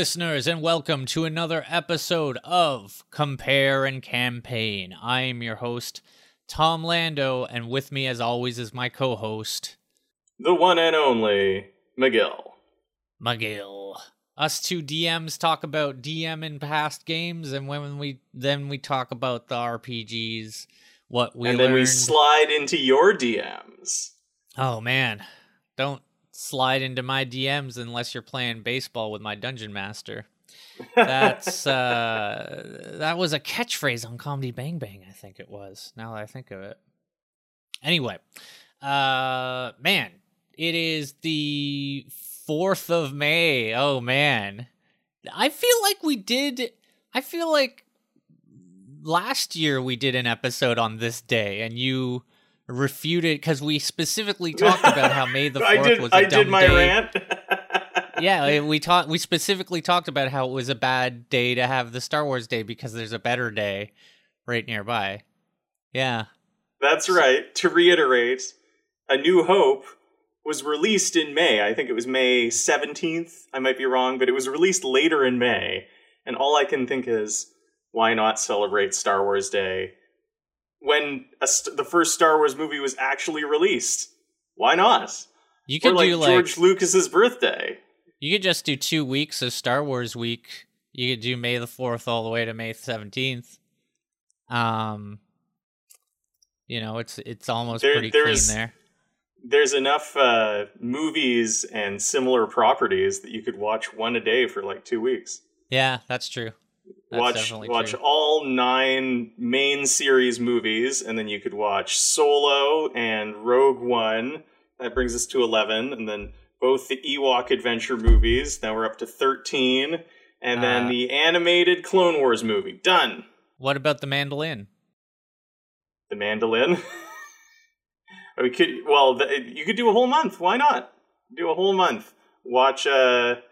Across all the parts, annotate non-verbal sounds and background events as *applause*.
Listeners, and welcome to another episode of Compare and Campaign. I am your host, Tom Lando, and with me, as always, is my co host, The one and only Miguel. McGill. Us two DMs talk about DM in past games, and when we then we talk about the RPGs, what we and then we slide into your DMs. oh man, don't slide into my DMs unless you're playing baseball with my dungeon master. *laughs* That's uh that was a catchphrase on Comedy Bang Bang, I think it was. Now that I think of it. Anyway, uh man, it is the 4th of May. Oh man. I feel like we did I feel like last year we did an episode on this day and you refuted cuz we specifically talked about how May the 4th *laughs* I did. was a I dumb did my day rant. *laughs* yeah, we talked. We specifically talked about how it was a bad day to have the Star Wars Day because there's a better day right nearby. Yeah, That's right. To reiterate, A New Hope was released in May. I think it was May seventeenth. I might be wrong, but it was released later in May. And all I can think is, why not celebrate Star Wars Day when a st- the first Star Wars movie was actually released? Why not? you Or could like do like George Lucas's birthday. you could just do two weeks of Star Wars week. You could do May the fourth all the way to May seventeenth. Um, you know, it's it's almost There- pretty clean there. there's enough uh, movies and similar properties that you could watch one a day for like two weeks. Yeah, that's true. That's watch watch true. all nine main series movies, and then you could watch Solo and Rogue One. That brings us to eleven, and then both the Ewok adventure movies. Now we're up to thirteen, and then Uh, the animated Clone Wars movie. Done. What about the mandolin? The Mandolin. *laughs* we could well, you could do a whole month. Why not do a whole month? Watch a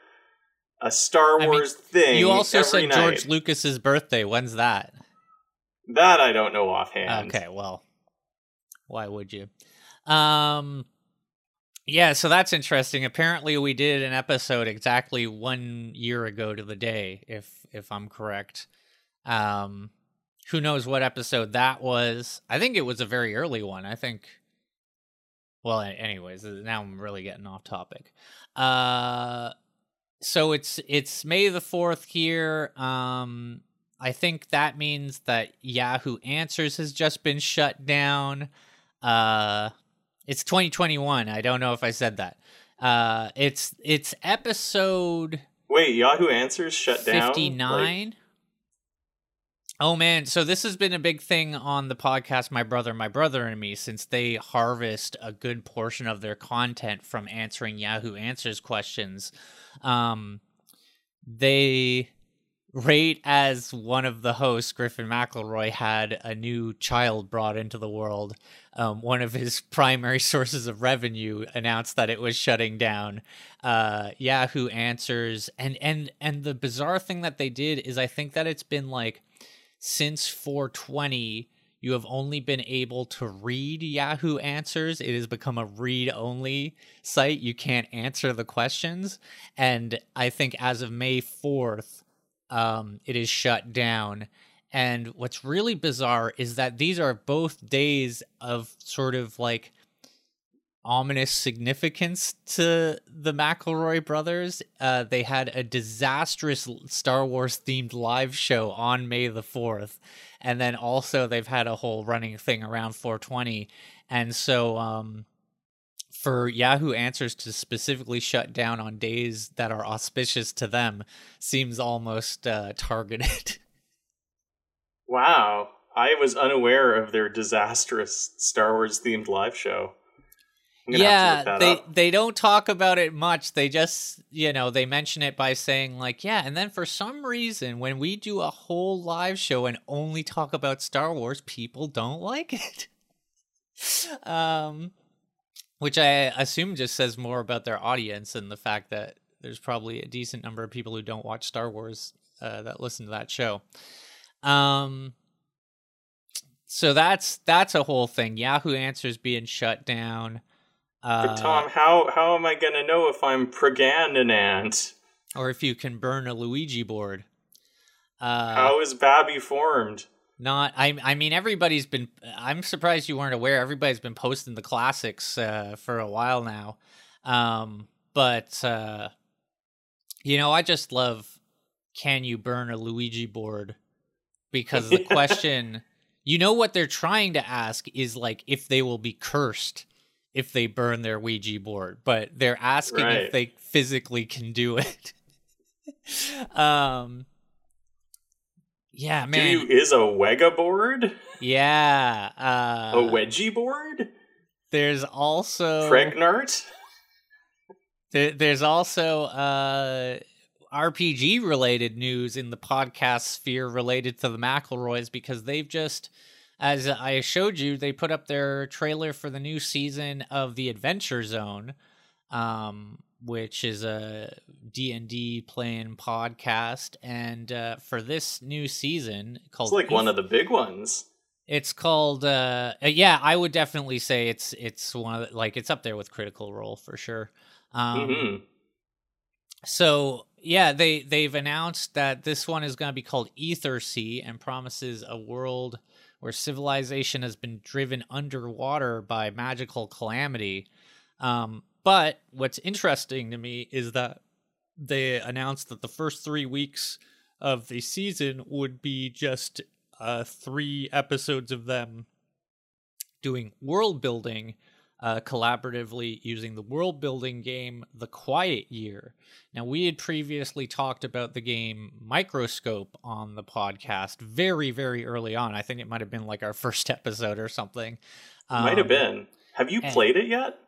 a Star I mean, Wars thing. You also said night. George Lucas's birthday. When's that? That I don't know offhand. Okay, well, why would you? Um, yeah, so that's interesting. Apparently, we did an episode exactly one year ago to the day, if if I'm correct. Um, who knows what episode that was? I think it was a very early one. I think. Well, anyways, now I'm really getting off topic. Uh, so it's it's May the fourth here. Um, I think that means that Yahoo Answers has just been shut down. Uh it's 2021. I don't know if I said that. Uh it's it's episode Wait, Yahoo Answers shut down. Like, 59. Oh man, so this has been a big thing on the podcast My Brother, My Brother and Me since they harvest a good portion of their content from answering Yahoo Answers questions. Um they rate as one of the hosts, Griffin McElroy, had a new child brought into the world. Um, one of his *laughs* primary sources of revenue announced that it was shutting down. Uh, Yahoo Answers, and and and the bizarre thing that they did is, I think that it's been like since 420. You have only been able to read Yahoo Answers. It has become a read only site. You can't answer the questions. And I think as of May 4th, um, it is shut down. And what's really bizarre is that these are both days of sort of like ominous significance to the McElroy brothers. Uh, they had a disastrous Star Wars themed live show on May the 4th. And then also they've had a whole running thing around 420. And so, um, for Yahoo Answers to specifically shut down on days that are auspicious to them seems almost uh, targeted. *laughs* Wow, I was unaware of their disastrous Star Wars themed live show. I'm gonna have to yeah, they up. they don't talk about it much. They just you know they mention it by saying like yeah, and then for some reason when we do a whole live show and only talk about Star Wars, people don't like it. *laughs* um, which I assume just says more about their audience and the fact that there's probably a decent number of people who don't watch Star Wars uh, that listen to that show. Um, so that's that's a whole thing. Yahoo Answers being shut down. Uh, But Tom, how how am I gonna know if I'm pregnant? or if you can burn a Luigi board. Uh, How is Babby formed? Not, I. I mean, everybody's been. I'm surprised you weren't aware. Everybody's been posting the classics uh, for a while now, um, but uh, you know, I just love. Can you burn a Luigi board? Because the *laughs* question, you know, what they're trying to ask is like if they will be cursed if they burn their Ouija board, but they're asking Right. if they physically can do *laughs* it. um. Yeah, man. is a Wega board? Yeah. Uh, a wedgie board? There's also Pregnart? there, there's also uh, RPG related news in the podcast sphere related to the McElroys because they've just, as I showed you, they put up their trailer for the new season of the Adventure Zone, um, which is a D and D playing podcast, and uh, for this new season called It's like one of the big ones. It's called uh uh, yeah, I would definitely say it's it's one of the, like it's up there with Critical Role for sure. Um hmm so yeah, they they've announced that this one is going to be called Ethersea and promises a world where civilization has been driven underwater by magical calamity. Um but what's interesting to me is that they announced that the first 3 weeks of the season would be just uh 3 episodes of them doing world building uh, collaboratively using the world building game The Quiet Year. Now, we had previously talked about the game Microscope on the podcast very, very early on. I think it might have been like our *laughs* first episode or something. Might have Um, been. Have you played it yet?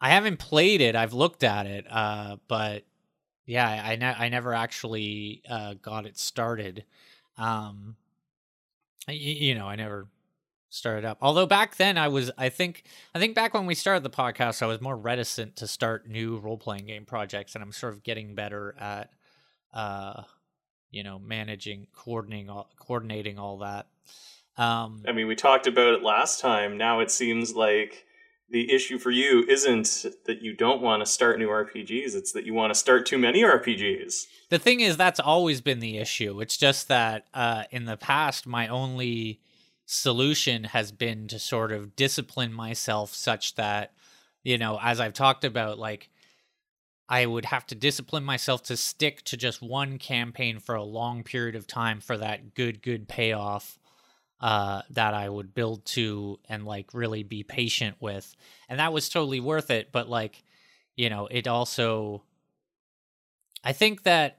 I haven't played it. I've looked at it, uh, but yeah, I I, ne- I never actually uh, got it started. Um, you know, I never started up. Although back then, I was. I think. I think back when we started the podcast, I was more reticent to start new role playing game projects, and I'm sort of getting better at, uh, you know, managing, coordinating, all, coordinating all that. Um, I mean, we talked about it last time. Now it seems like the issue for you isn't that you don't want to start new RPGs, it's that you want to start too many RPGs. The thing is, that's always been the issue. It's just that uh, in the past, my only solution has been to sort of discipline myself such that, you know, as I've talked about, like, I would have to discipline myself to stick to just one campaign for a long period of time for that good, good payoff uh, that I would build to and like really be patient with. And that was totally worth it. But like, you know, it also, I think that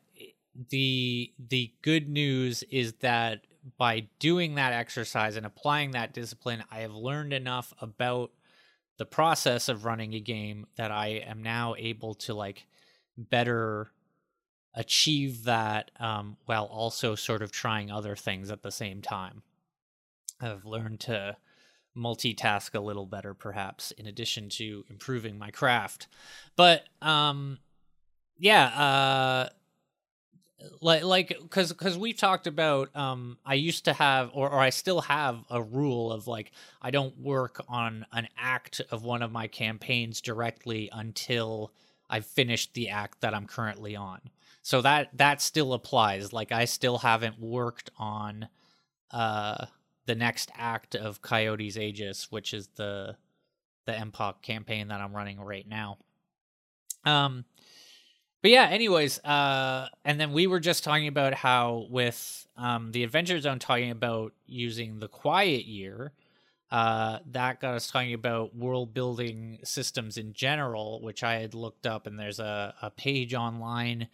the the good news is that by doing that exercise and applying that discipline, I have learned enough about the process of running a game that I am now able to like better achieve that um, while also sort of trying other things at the same time. I've learned to multitask a little better, perhaps, in addition to improving my craft. But um, yeah, uh, like like because because we've talked about um i used to have or, or i still have a rule of like i don't work on an act of one of my campaigns directly until i've finished the act that i'm currently on. So that that still applies. Like i still haven't worked on uh the next act of coyotes aegis which is the the empok campaign that i'm running right now. Um but yeah anyways uh and then we were just talking about how with um the adventure zone talking about using the quiet year uh that got us talking about world building systems in general which i had looked up and there's a, a page online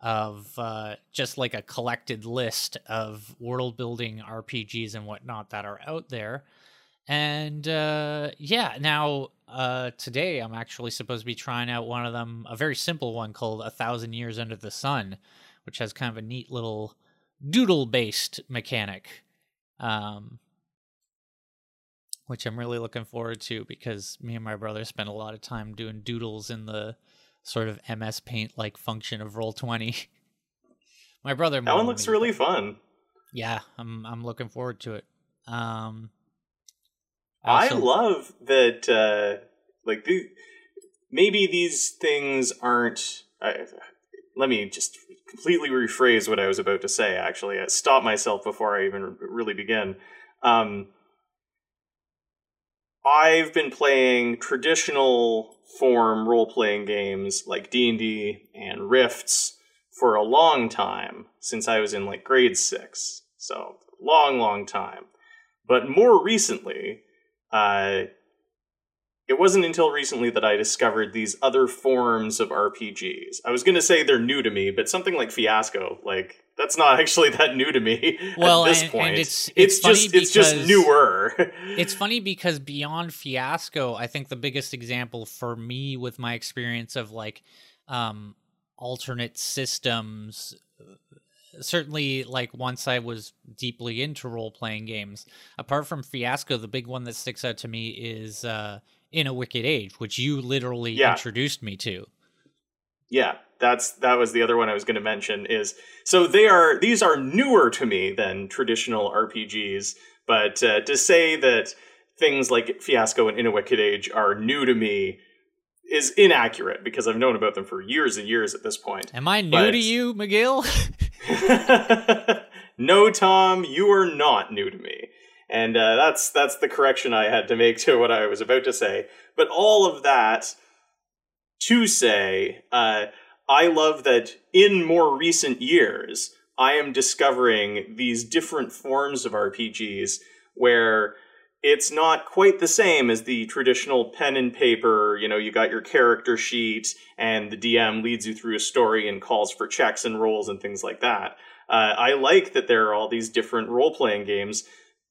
of uh just like a collected list of world building rpgs and whatnot that are out there and uh yeah now uh today i'm actually supposed to be trying out one of them a very simple one called a thousand years under the sun which has kind of a neat little doodle based mechanic um which i'm really looking forward to because me and my brother spent a lot of time doing doodles in the sort of ms paint like function of roll 20 *laughs* my brother That one looks me, really fun. yeah i'm i'm looking forward to it um I love that. Uh, like the maybe these things aren't. I, let me just completely rephrase what I was about to say. Actually, I stopped myself before I even really begin. Um, I've been playing traditional form role playing games like D and D and Rifts for a long time since I was in like grade six. So long, long time. But more recently, uh, it wasn't until recently that I discovered these other forms of RPGs. I was going to say they're new to me, but something like Fiasco, like that's not *laughs* actually that new to me well, at this and, point. And it's, it's, it's just it's just newer. *laughs* it's funny because beyond Fiasco, I think the biggest example for me with my experience of like um alternate systems certainly like once I was deeply into role playing games. Apart from Fiasco, the big one that sticks out to me is uh, In a Wicked Age, which you literally Yeah. introduced me to. Yeah, that's that was the other one I was going to mention is so they are these are newer to me than traditional RPGs, but uh, to say that things like Fiasco and In a Wicked Age are new to me is inaccurate because I've known about them for years and years at this point. Am I new But- to you, McGill? *laughs* no, Tom, you are not new to me. And uh, that's that's the correction I had to make to what I was about to say. But all of that to say, uh, I love that in more recent years, I am discovering these different forms of RPGs where it's not quite the same as the traditional pen and paper. You know, you got your character sheet, and the DM leads you through a story and calls for checks and rolls and things like that. Uh, I like that there are all these different role playing games,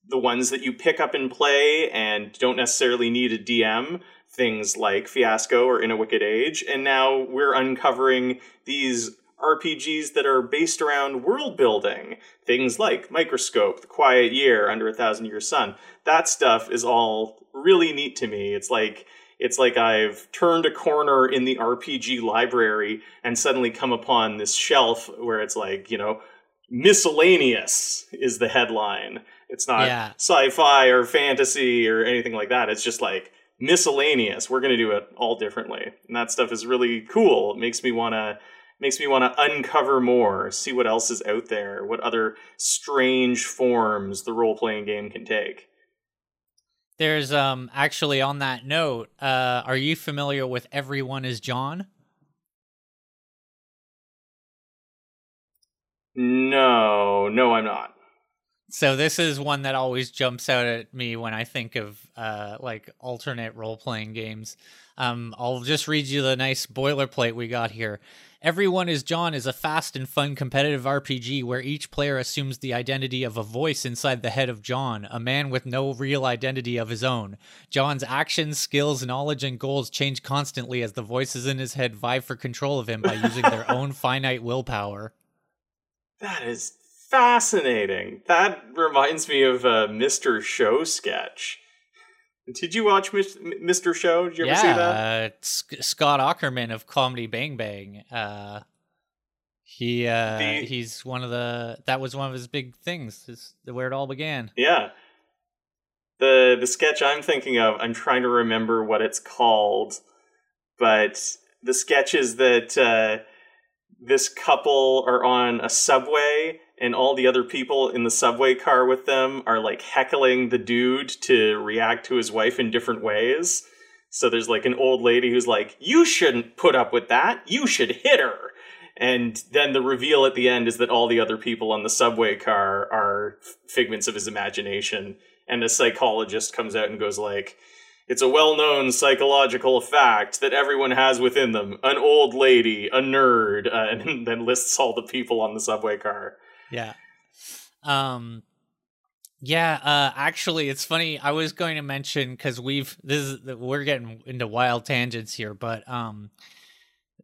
the ones that you pick up and play and don't necessarily need a DM, things like Fiasco or In a Wicked Age. And now we're uncovering these RPGs that are based around world building, things like Microscope, The Quiet Year, Under a Thousand Year Sun. That stuff is all really neat to me. It's like it's like I've turned a corner in the RPG library and suddenly come upon this shelf where it's like, you know, miscellaneous is the headline. It's not Yeah. sci-fi or fantasy or anything like that. It's just like miscellaneous. We're going to do it all differently. And that stuff is really cool. It makes me want to makes me want to uncover more, see what else is out there, what other strange forms the role-playing game can take. There's um actually on that note, uh, are you familiar with Everyone is John? No, no I'm not. So this is one that always jumps out at me when I think of uh, like alternate role playing games. Um, I'll just read you the nice boilerplate we got here. Everyone is John is a fast and fun competitive RPG where each player assumes the identity of a voice inside the head of John, a man with no real identity of his own. John's actions, skills, knowledge, and goals change constantly as the voices in his head vie for control of him by using their *laughs* own finite willpower. That is fascinating. That reminds me of a Mr. Show sketch. Did you watch Mr. Show? Did you ever yeah, see that? Uh, Sc- Scott Aukerman of Comedy Bang Bang. Uh, he uh, The- he's one of the that was one of his big things. Is where it all began. Yeah. The the sketch I'm thinking of, I'm trying to remember what it's called, but the sketch is that uh, this couple are on a subway and all the other people in the subway car with them are like heckling the dude to react to his wife in different ways. So there's like an old lady who's like, "You shouldn't put up with that. You should hit her." And then the reveal at the end is that all the other people on the subway car are figments of his imagination. And a psychologist comes out and goes like, "It's a well-known psychological fact that everyone has within them an old lady, a nerd," uh, *laughs* and then lists all the people on the subway car. Yeah. Um. Yeah. Uh. Actually, it's funny. I was going to mention because we've this is we're getting into wild tangents here, but um.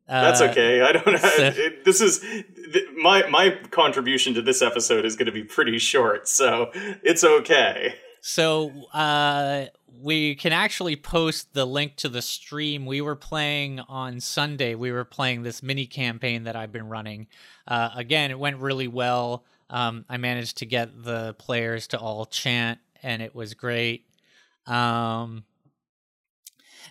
That's uh, okay. I don't. so- *laughs* it, this is th- my my contribution to this episode is going to be pretty short, so it's okay. So uh, we can actually post the link to the stream. We were playing on Sunday. We were playing this mini campaign that I've been running. Uh, again, it went really well. Um, I managed to get the players to all chant, and it was great. Um,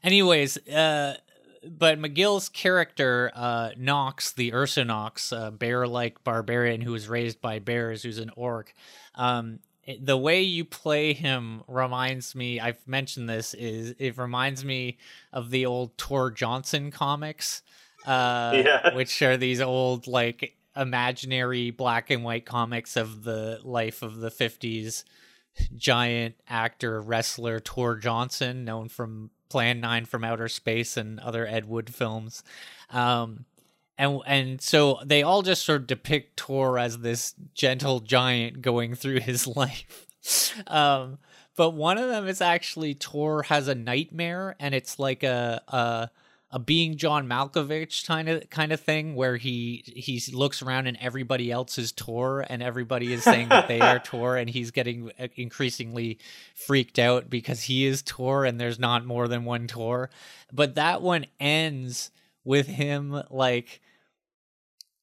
anyways, uh, but McGill's character, uh, Nox, the Ursa Nox, a bear-like barbarian who was raised by bears, who's an orc. Um, the way you play him reminds me. I've mentioned this. Is it reminds me of the old Tor Johnson comics, uh, Yeah. *laughs* which are these old like imaginary black and white comics of the life of the fifties giant actor wrestler Tor Johnson, known from Plan Nine from Outer Space and other Ed Wood films. Um, and and so they all just sort of depict Tor as this gentle giant going through *laughs* his life. um, but one of them is actually Tor has a nightmare, and it's like a a a being John Malkovich kind of kind of thing where he he looks around and everybody else is Tor and everybody is saying that they are *laughs* Tor and he's getting uh, increasingly freaked out because he is Tor and there's not more than one Tor. But that one ends with him like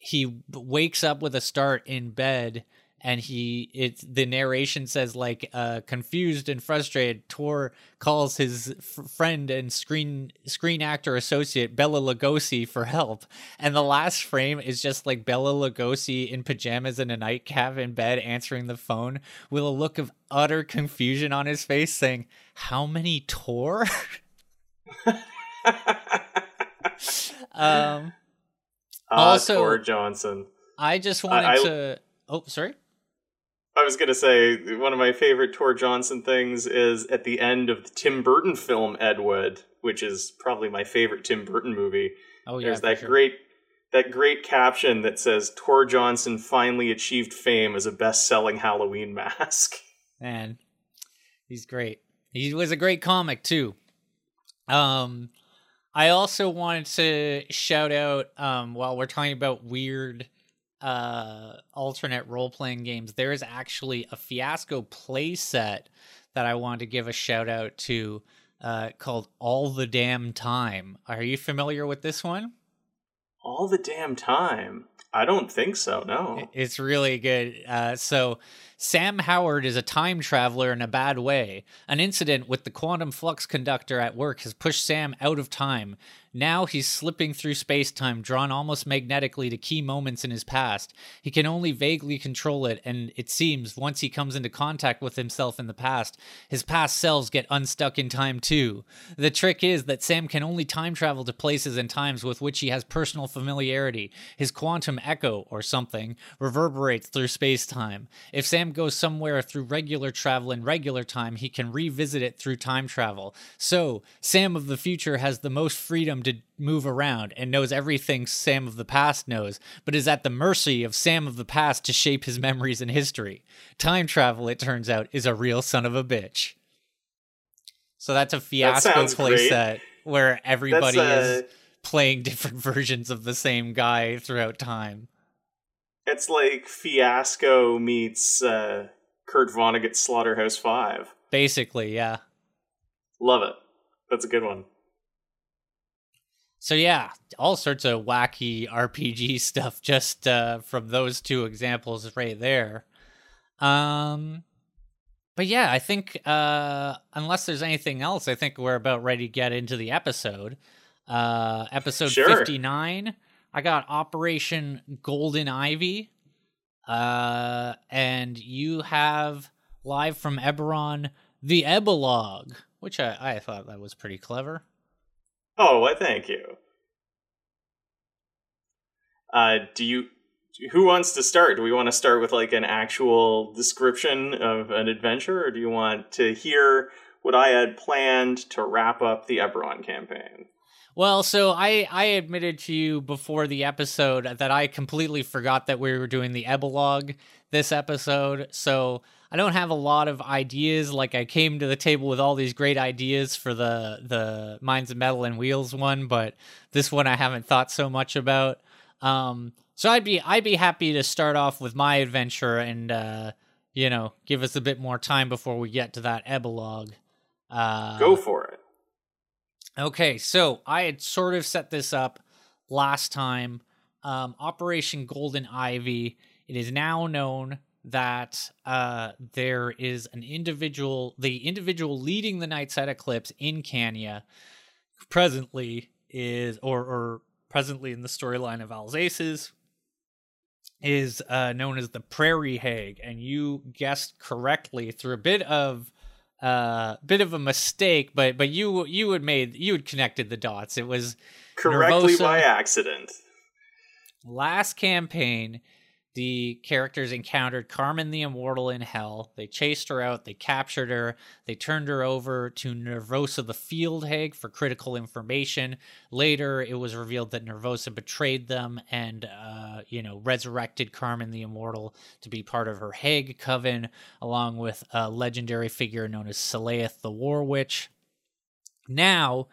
he wakes up with a start in bed and he it's the narration says like uh confused and frustrated tor calls his f- friend and screen screen actor associate Bela Lugosi for help. And the last frame is just like Bela Lugosi in pajamas and a nightcap in bed answering the phone with a look of utter confusion on his face saying how many tor? *laughs* *laughs* Um Ah, Also- Tor Johnson. i just wanted I- to oh sorry I was gonna say one of my favorite Tor Johnson things is at the end of the Tim Burton film Ed Wood, which is probably my favorite Tim Burton movie. oh yeah There's that sure. great that great caption that says Tor Johnson finally achieved fame as a best-selling Halloween mask. *laughs* Man, he's great. He was a great comic too. Um, I also wanted to shout out um, while we're talking about weird uh alternate role playing games there is actually a fiasco play set that i wanted to give a shout out to uh called all the damn time are you familiar with this one All the damn time. I don't think so. No. It's really good. Uh, so, Sam Howard is a time traveler in a bad way. An incident with the quantum flux conductor at work has pushed Sam out of time. Now he's slipping through space time, drawn almost magnetically to key moments in his past. He can only vaguely control it, and it seems once he comes into contact with himself in the past, his past selves get unstuck in time too. The trick is that Sam can only time travel to places and times with which he has personal familiarity. His quantum echo, or something, reverberates through space time. If Sam goes somewhere through regular travel in regular time, he can revisit it through time travel. So, Sam of the future has the most freedom to move around and knows everything Sam of the past knows, but is at the mercy of Sam of the past to shape his memories and history. Time travel, it turns out, is a real son of a bitch. So that's a fiasco sounds play great. set where everybody That's, is uh, playing *laughs* different versions of the same guy throughout time. It's like Fiasco meets uh, Kurt Vonnegut's Slaughterhouse Five. Basically, yeah. Love it. That's a good one. So yeah, all sorts of wacky RPG *laughs* stuff just uh, from those two examples right there. Um, but yeah, I think uh, unless there's anything else, I think we're about ready to get into the episode. Uh, episode Sure. 59. I got Operation Golden Ivy. Uh, and you have live from Eberron the Epilogue, which I, I thought that was pretty clever. Oh, well, thank you. Uh, do you? Who wants to start? Do we want to start with like an actual description of an adventure, or do you want to hear what I had planned to wrap up the Eberron campaign? Well, so I I admitted to you before the episode that I completely forgot that we were doing the epilogue this episode. So I don't have a lot of ideas. Like I came to the table with all these great ideas for the the Minds of Metal and Wheels one, but this one I haven't thought so much about. Um, so I'd be I'd be happy to start off with my adventure and uh, you know give us a bit more time before we get to that epilogue. Uh, Go for it. Okay, so I had sort of set this up last time. Um, Operation Golden Ivy. It is now known that uh, there is an individual, the individual leading the Nightside Eclipse in Cania, presently is, or or presently in the storyline of Alsaces, is uh, known as the Prairie Hag, and you guessed correctly through a bit of uh bit of a mistake but but you you had made you had connected the dots it was correctly Nervosa. by accident. last campaign the characters encountered Carmen the Immortal in Hell. They chased her out, they captured her, they turned her over to Nervosa the Field Hag for critical information. Later, it was revealed that Nervosa betrayed them and, uh, you know, resurrected Carmen the Immortal to be part of her Hag coven, along with a legendary figure known as Saleath the War Witch. Now,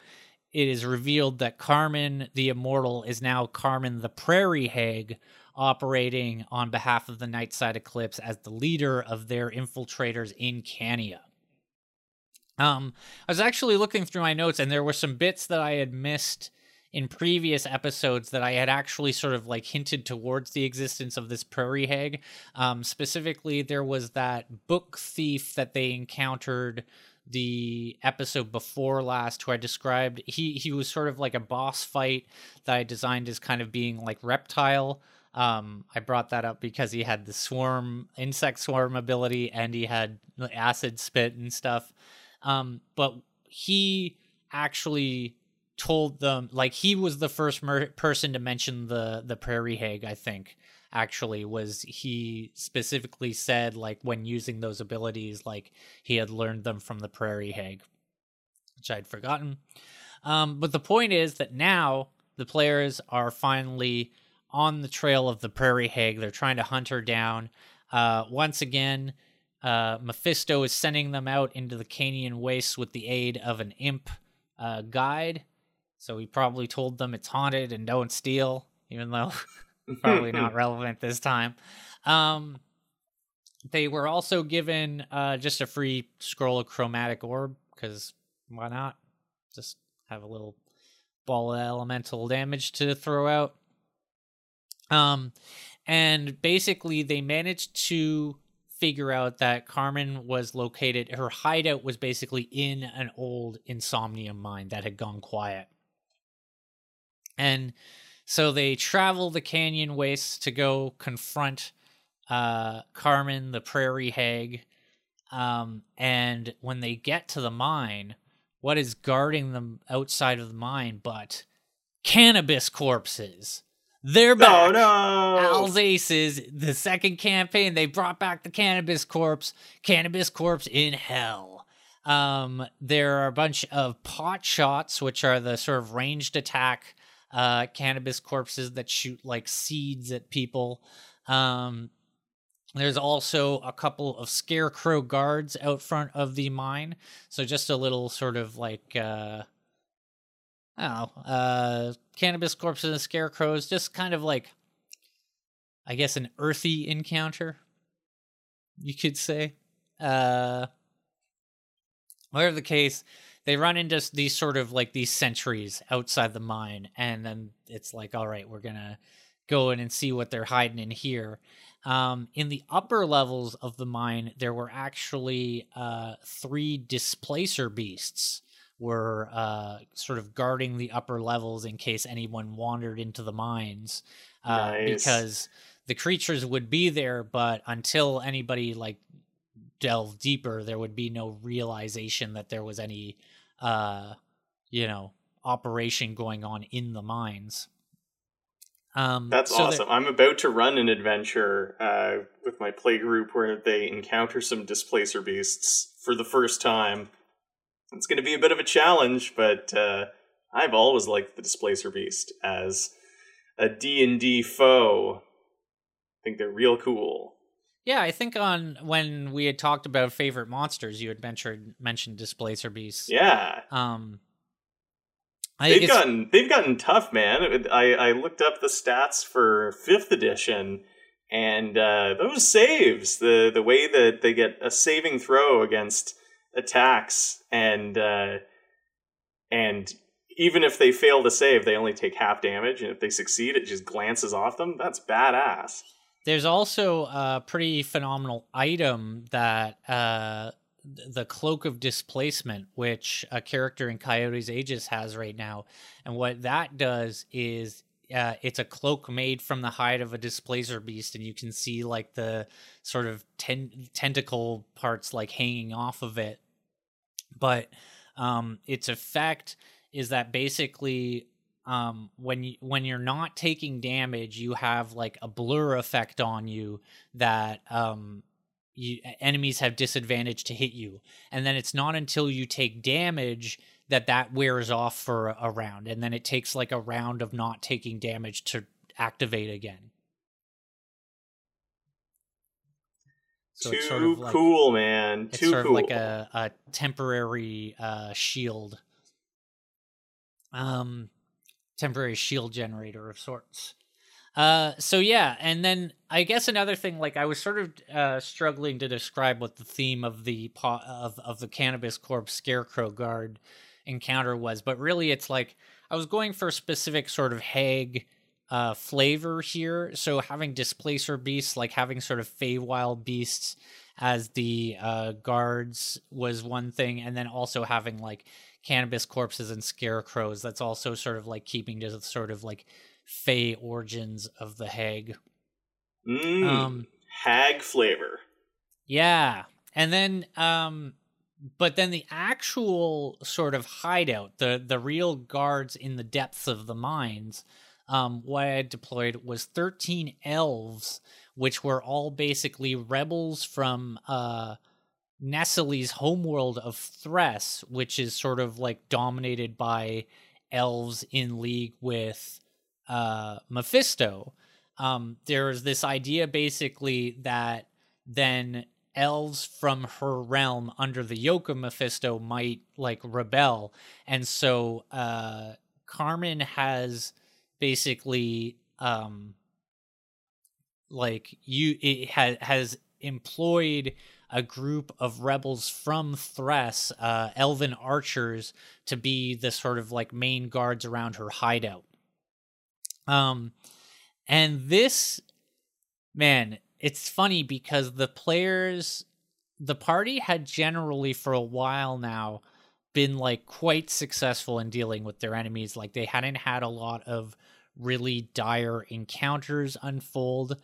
it is revealed that Carmen the Immortal is now Carmen the Prairie Hag, operating on behalf of the Nightside Eclipse as the leader of their infiltrators in Cania. Um, I was actually looking through my notes, and there were some bits that I had missed in previous episodes that I had actually sort of like hinted towards the existence of this prairie hag. Um, specifically, there was that book thief that they encountered the episode before last who I described. He he was sort of like a boss fight that I designed as kind of being like reptile. Um, I brought that up because he had the swarm insect swarm ability and he had acid spit and stuff. Um, but he actually told them like he was the first mer- person to mention the the prairie hag i think actually was he specifically said like when using those abilities like he had learned them from the prairie hag which i'd forgotten um, but the point is that now the players are finally on the trail of the prairie hag they're trying to hunt her down uh, once again uh, mephisto is sending them out into the canian wastes with the aid of an imp uh, guide so he probably told them it's haunted and don't steal, even though *laughs* probably not *laughs* relevant this time. Um, they were also given uh, just a free scroll of chromatic orb because why not? Just have a little ball of elemental damage to throw out. Um, and basically, they managed to figure out that Carmen was located. Her hideout was basically in an old insomnia mine that had gone quiet. And so they travel the Canian wastes to go confront uh, Carmen, the prairie hag. Um, and when they get to the mine, what is guarding them outside of the mine but cannabis corpses? They're back. Oh no! Alsaces, the second campaign, they brought back the cannabis corpse, cannabis corpse in hell. Um, there are a bunch of pot shots, which are the sort of ranged attack uh, cannabis corpses that shoot like seeds at people. Um, there's also a couple of scarecrow guards out front of the mine. So just a little sort of like uh I don't know, uh cannabis corpses and scarecrows, just kind of like I guess an earthy encounter, you could say. Uh whatever the case, they run into these sort of like these sentries outside the mine, and then it's like, all right, we're gonna go in and see what they're hiding in here. Um, in the upper levels of the mine, there were actually uh, three displacer beasts were uh, sort of guarding the upper levels in case anyone wandered into the mines, uh, Nice. because the creatures would be there, but until anybody like delved deeper, there would be no realization that there was any, uh, you know, operation going on in the mines. Um, That's so awesome. I'm about to run an adventure uh, with my play group where they encounter some displacer beasts for the first time. It's going to be a bit of a challenge, but uh, I've always liked the displacer beast as a D&D foe. I think they're real cool. Yeah, I think on when we had talked about favorite monsters, you had mentioned mentioned displacer beasts. Yeah. Um, I They've gotten they've gotten tough, man. I, I looked up the stats for fifth edition, and uh, those saves the the way that they get a saving throw against attacks, and uh, and even if they fail to save, they only take half damage, and if they succeed, it just glances off them. That's badass. there's also a pretty phenomenal item that uh, the cloak of displacement, which a character in Coyote's Aegis has right now, and what that does is uh, it's a cloak made from the hide of a displacer beast, and you can see like the sort of ten- tentacle parts like hanging off of it. But um, its effect is that basically um, when you when you're not taking damage, you have like a blur effect on you that um, you, enemies have disadvantage to hit you, and then it's not until you take damage that that wears off for a, round, and then it takes like a round of not taking damage to activate again. So Too sort of like, cool, man. Too it's sort cool. of like a, a temporary uh, shield. Um, temporary shield generator of sorts. Uh, so yeah, and then I guess another thing, like I was sort of uh, struggling to describe what the theme of the po- of of the cannabis corp scarecrow guard encounter was, but really it's like I was going for a specific sort of hag uh, flavor here. So having displacer beasts, like having sort of Feywild beasts as the uh, guards was one thing, and then also having like cannabis corpses and scarecrows. That's also sort of like keeping to the sort of like Fey origins of the hag. Mm, um, hag flavor. Yeah, and then um, but then the actual sort of hideout, the the real guards in the depths of the mines, um, what I deployed was thirteen elves, which were all basically rebels from uh. Homeworld of Thress, which is sort of like dominated by elves in league with uh, Mephisto, um, there's this idea basically that then elves from her realm under the yoke of Mephisto might like rebel. And so uh, Carmen has basically um, like you it ha- has employed a group of rebels from Thress, uh, elven archers, to be the sort of like main guards around her hideout. Um, and this, man, it's funny because the players, the party had generally for a while now been like quite successful in dealing with their enemies. Like they hadn't had a lot of really dire encounters unfold.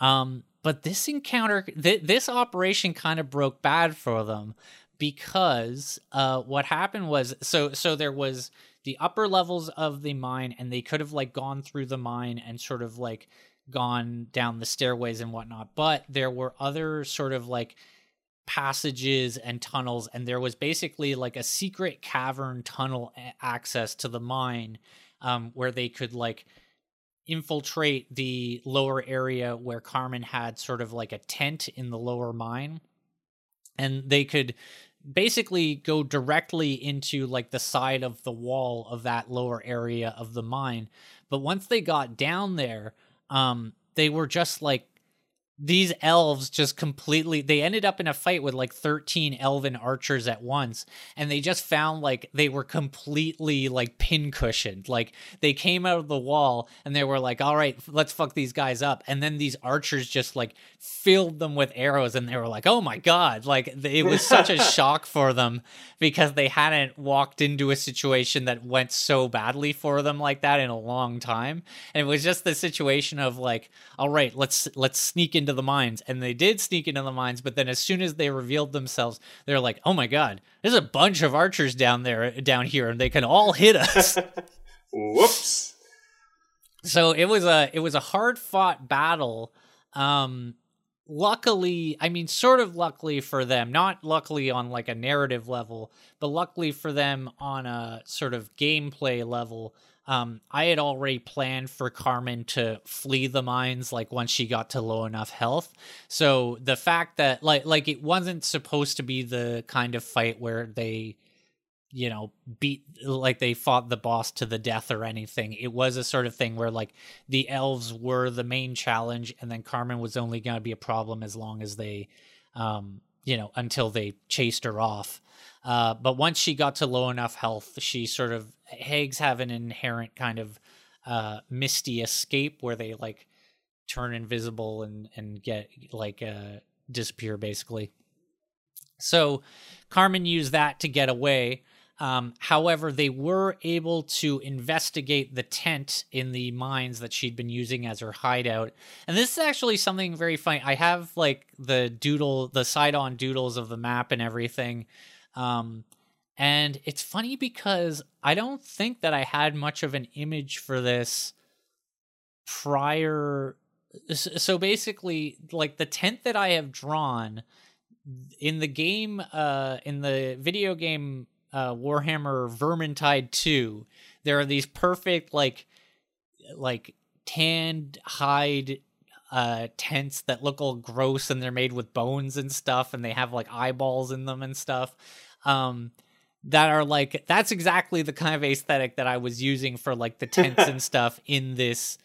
Um, but this encounter, th- this operation kind of broke bad for them because uh, what happened was so so there was the upper levels of the mine and they could have like gone through the mine and sort of like gone down the stairways and whatnot but there were other sort of like passages and tunnels and there was basically like a secret cavern tunnel access to the mine um, where they could like infiltrate the lower area where carmen had sort of like a tent in the lower mine and they could basically go directly into like the side of the wall of that lower area of the mine. But once they got down there, um, they were just like these elves just completely they ended up in a fight with like 13 elven archers at once and they just found like they were completely like pincushioned. Like they came out of the wall and they were like all right let's fuck these guys up. And then these archers just like filled them with arrows and they were like oh my god. Like it was such a *laughs* shock for them because they hadn't walked into a situation that went so badly for them like that in a long time. And it was just the situation of like all right let's let's sneak in into the mines, and they did sneak into the mines. But then, as soon as they revealed themselves, they're like, "Oh my god, there's a bunch of archers down there, down here, and they can all hit us." *laughs* Whoops. So it was a it was a hard fought battle. Um, luckily, I mean, sort of luckily for them, not luckily on like a narrative level, but luckily for them on a sort of gameplay level um, I had already planned for Carmen to flee the mines like once she got to low enough health. So the fact that like like it wasn't supposed to be the kind of fight where they you know beat like they fought the boss to the death or anything it was a sort of thing where like the elves were the main challenge and then carmen was only going to be a problem as long as they um you know until they chased her off uh, but once she got to low enough health, she sort of hags have an inherent kind of uh, misty escape where they like turn invisible and and get like uh, disappear basically. So Carmen used that to get away. Um, however, they were able to investigate the tent in the mines that she'd been using as her hideout. And this is actually something very funny. I have like the doodle, the side on doodles of the map and everything. Um, and it's funny because I don't think that I had much of an image for this prior. So basically, like the tent that I have drawn in the game, uh, in the video game uh, Warhammer Vermintide 2, there are these perfect like like tanned hide uh tents that look all gross and they're made with bones and stuff and they have like eyeballs in them and stuff. Um that are like that's exactly the kind of aesthetic that I was using for like the tents and *laughs* stuff in this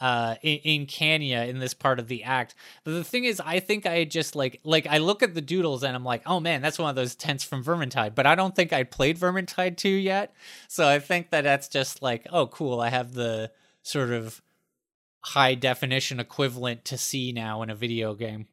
uh in, in Cania in this part of the act. But the thing is I think I just like like I look at the doodles and I'm like, "Oh man, that's one of those tents from Vermintide." But I don't think I played Vermintide 2 yet. So I think that that's just like, "Oh cool, I have the sort of high definition equivalent to see now in a video game."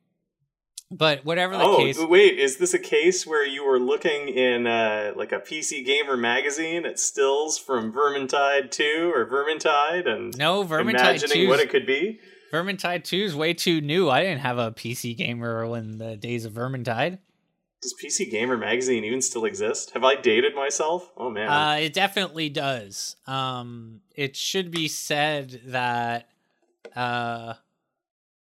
But whatever the oh, case. wait, is this a case where you were looking in uh, like a PC Gamer magazine at stills from Vermintide 2 or Vermintide and no, Vermintide imagining 2's what it could be? Vermintide 2 is way too new. I didn't have a PC Gamer in the days of Vermintide. Does PC Gamer magazine even still exist? Have I dated myself? Oh man. Uh, it definitely does. Um, it should be said that uh,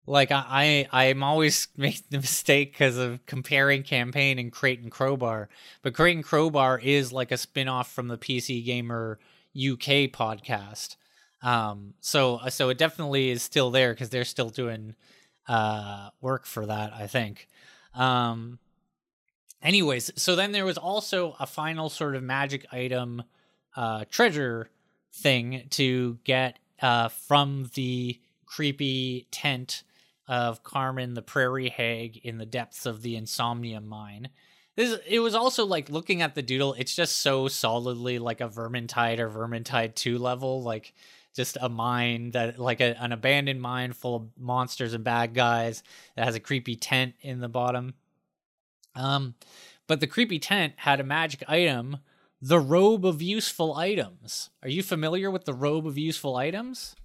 like I, I'm always *laughs* making the mistake because of comparing campaign and Crate and Crowbar, but Crate and Crowbar is like a spin-off from the PC Gamer UK podcast. Um, so so it definitely is still there because they're still doing uh work for that, I think. Um, anyways, so then there was also a final sort of magic item, uh, treasure thing to get uh from the creepy tent of Carmen the Prairie Hag in the depths of the Insomnia mine. This it was also like looking at the doodle, it's just so solidly like a Vermintide or Vermintide 2 level, like just a mine that like a, an abandoned mine full of monsters and bad guys that has a creepy tent in the bottom. Um but the creepy tent had a magic item, the robe of useful items. Are you familiar with the robe of useful items?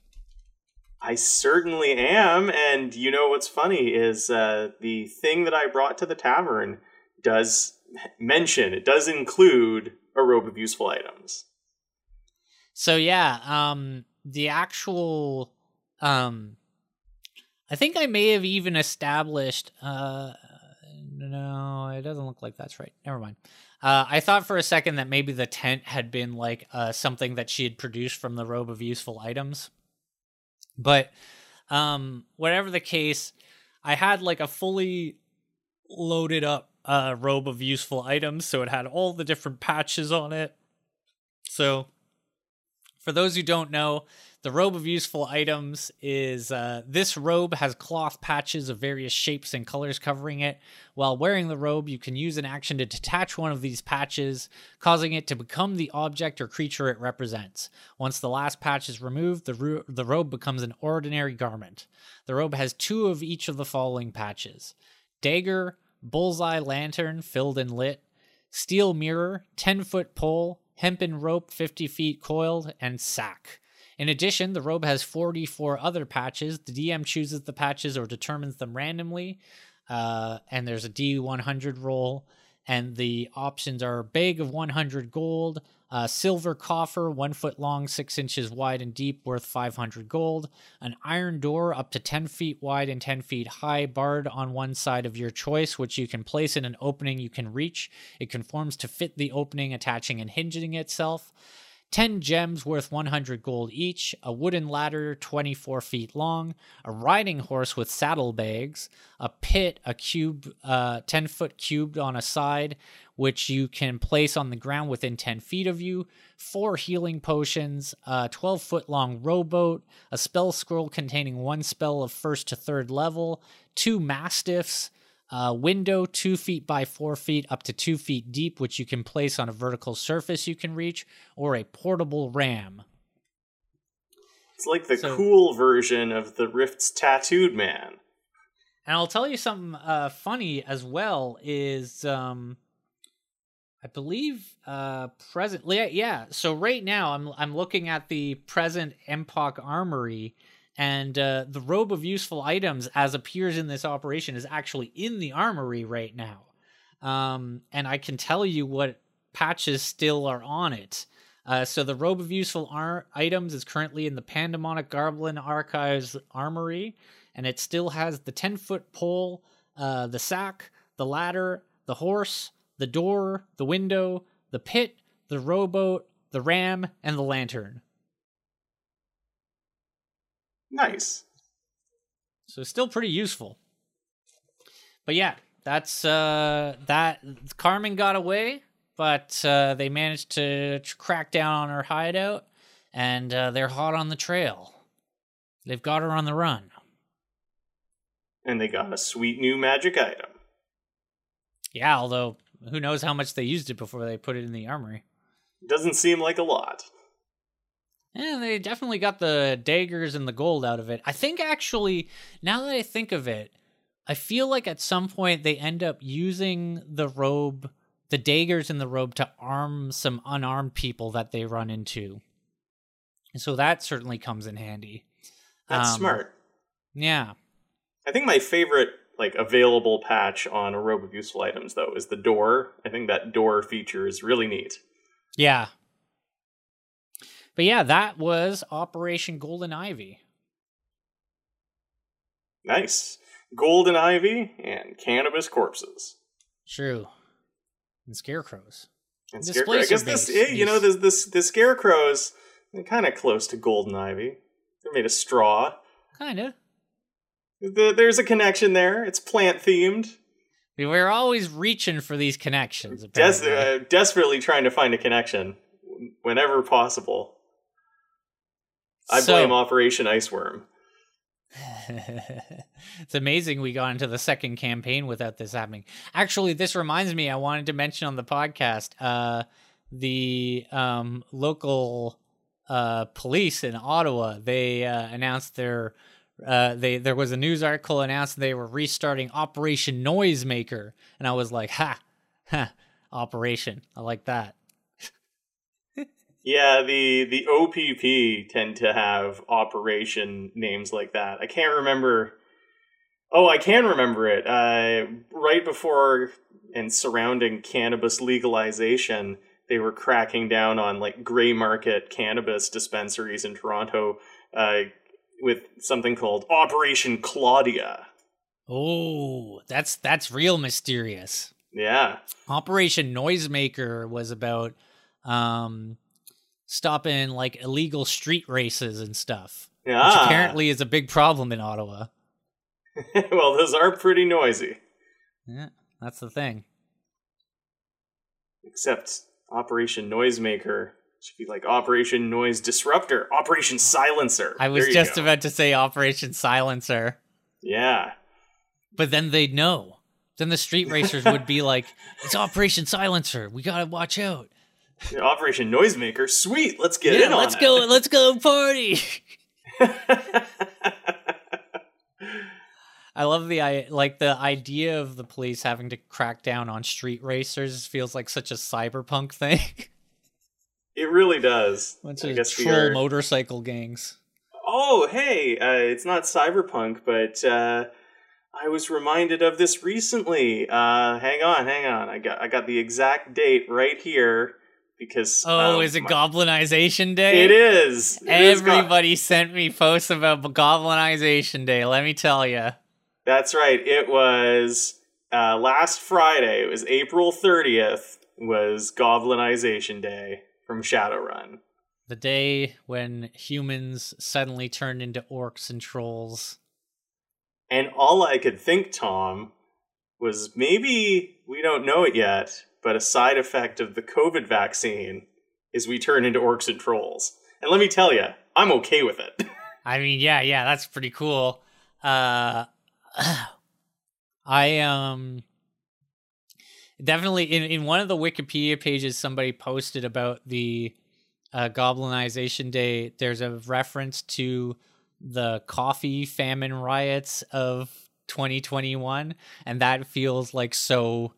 I certainly am, and you know what's funny is uh, the thing that I brought to the tavern does mention it does include a robe of useful items. So yeah, um, the actual, um, I think I may have even established. Uh, no, it doesn't look like that's right. Never mind. Uh, I thought for a second that maybe the tent had been like uh, something that she had produced from the robe of useful items. But um, whatever the case, I had like a fully loaded up uh, robe of useful items, so it had all the different patches on it. So, for those who don't know, the robe of useful items is uh, this robe has cloth patches of various shapes and colors covering it. While wearing the robe, you can use an action to detach one of these patches, causing it to become the object or creature it represents. Once the last patch is removed, the, ro- the robe becomes an ordinary garment. The robe has two of each of the following patches dagger, bullseye lantern filled and lit, steel mirror, 10 foot pole, hempen rope 50 feet coiled, and sack. In addition, the robe has 44 other patches. The DM chooses the patches or determines them randomly. Uh, and there's a D100 roll. And the options are a bag of 100 gold, a silver coffer, one foot long, six inches wide and deep, worth 500 gold, an iron door up to 10 feet wide and 10 feet high, barred on one side of your choice, which you can place in an opening you can reach. It conforms to fit the opening, attaching and hinging itself. 10 gems worth 100 gold each, a wooden ladder 24 feet long, a riding horse with saddlebags, a pit, a cube, uh, 10 foot cubed on a side, which you can place on the ground within 10 feet of you, four healing potions, a 12 foot long rowboat, a spell scroll containing one spell of first to third level, two mastiffs, uh, window two feet by four feet up to two feet deep, which you can place on a vertical surface you can reach, or a portable ram. It's like the So- cool version of the Rift's tattooed man. And I'll tell you something uh, funny as well is um, I believe uh, present yeah, yeah. So right now I'm I'm looking at the present Empok Armory and uh, the robe of useful items as appears in this operation is actually in the armory right now. Um, and I can tell you what patches still are on it. Uh, so the robe of useful ar- items is currently in the Pandemonic Goblin Archives armory, and it still has the 10 foot pole, uh, the sack, the ladder, the horse, the door, the window, the pit, the rowboat, the ram, and the lantern. Nice. So still pretty useful. But yeah, that's uh that Carmen got away, but uh they managed to tr- crack down on her hideout and uh, they're hot on the trail. They've got her on the run. And they got a sweet new magic item. Yeah, although who knows how much they used it before they put it in the armory. Doesn't seem like a lot. Yeah, they definitely got the daggers and the gold out of it. I think actually, now that I think of it, I feel like at some point they end up using the robe, the daggers in the robe to arm some unarmed people that they run into. And so that certainly comes in handy. That's Um, smart. Yeah. I think my favorite like available patch on a robe of useful items though is the door. I think that door feature is really neat. Yeah. But yeah, that was Operation Golden Ivy. Nice. Golden ivy and cannabis corpses. True. And scarecrows. And scarecrows. I guess this, base. eh, you know, this this the scarecrows they're kind of close to golden ivy. They're made of straw. Kinda. The, there's a connection there. It's plant themed. We were always reaching for these connections. Des- uh, desperately trying to find a connection whenever possible. I So- blame Operation Iceworm. *laughs* it's amazing we got into the second campaign without this happening. Actually, this reminds me, I wanted to mention on the podcast uh, the um, local uh, police in Ottawa. They uh, announced their uh, they there was a news article announced they were restarting Operation Noisemaker, and I was like, ha, ha, Operation. I like that. Yeah, the the OPP tend to have operation names like that. I can't remember. Oh, I can remember it. Uh, right before and surrounding cannabis legalization, they were cracking down on like gray market cannabis dispensaries in Toronto uh, with something called Operation Claudia. Oh, that's that's real mysterious. Yeah, Operation Noisemaker was about um stopping like illegal street races and stuff. yeah. Which ah. apparently is a big problem in Ottawa. *laughs* well, those are pretty noisy. Yeah, that's the thing. Except Operation Noisemaker should be like Operation Noise Disruptor, Operation oh. Silencer. I was just go. about to say Operation Silencer, Yeah. but then they'd know. Then the street racers would be like, "It's Operation Silencer. We gotta watch out. Operation Noisemaker. Sweet. Let's get yeah, in on let's it. go. Let's go party." *laughs* I love the I like the idea of the police having to crack down on street racers feels like such a cyberpunk thing. it really does. Bunch I of guess troll are- motorcycle gangs. Oh, hey, uh, it's not cyberpunk, but uh, I was reminded of this recently. Uh, hang on, hang on. I got I got the exact date right here because Oh, um, is it my- Goblinization Day? It is. It is go- Everybody sent me posts about Goblinization Day. Let me tell you. That's right. It was uh, last Friday. It was April 30th. Was Goblinization Day from Shadowrun. The day when humans suddenly turned into orcs and trolls. And all I could think, Tom, was maybe we don't know it yet, but a side effect of the COVID vaccine is we turn into orcs and trolls. And let me tell you, I'm okay with it. *laughs* I mean, yeah, yeah, that's pretty cool. Uh *clears throat* I um definitely in in one of the Wikipedia pages somebody posted about the uh Goblinization Day, there's a reference to the coffee famine riots of 2021 and that feels like so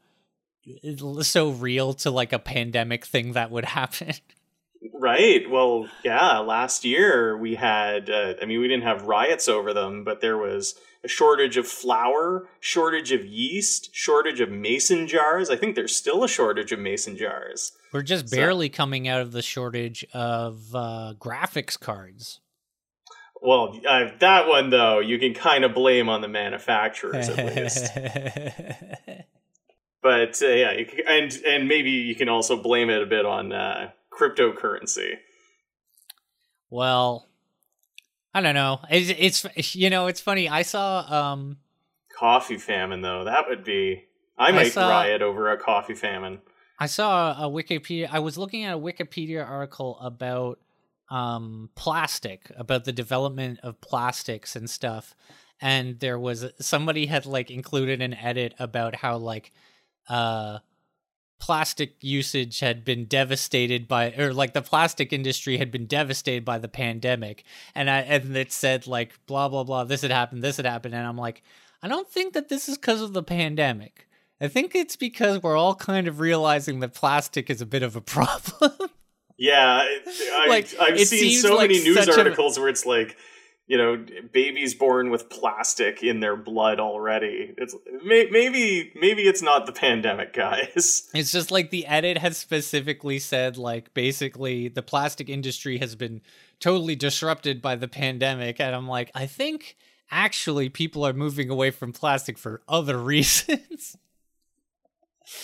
so real to like a pandemic thing that would happen. *laughs* Right. Well, yeah, last year we had uh, I mean we didn't have riots over them, but there was a shortage of flour, shortage of yeast, shortage of mason jars. I think there's still a shortage of mason jars. We're just so, barely coming out of the shortage of uh, graphics cards. Well, uh, that one though, you can kind of blame on the *laughs* manufacturers at least. *laughs* but uh, yeah, and and maybe you can also blame it a bit on uh, cryptocurrency. Well, I don't know. It's, it's you know it's funny. I saw um coffee famine though. That would be I might I saw, riot over a coffee famine. I saw a Wikipedia. I was looking at a Wikipedia article about um plastic, about the development of plastics and stuff. And there was somebody had like included an edit about how like uh plastic usage had been devastated by or like the plastic industry had been devastated by the pandemic and I and it said like blah blah blah this had happened this had happened and I'm like I don't think that this is because of the pandemic. I think it's because we're all kind of realizing that plastic is a bit of a *laughs* problem. Yeah, I, like, I've seen so like many news articles a... where it's like you know babies born with plastic in their blood already. It's may, maybe maybe it's not the pandemic guys. *laughs* It's just like the edit has specifically said like basically the plastic industry has been totally disrupted by the pandemic and i'm like i think actually people are moving away from plastic for other *laughs* reasons.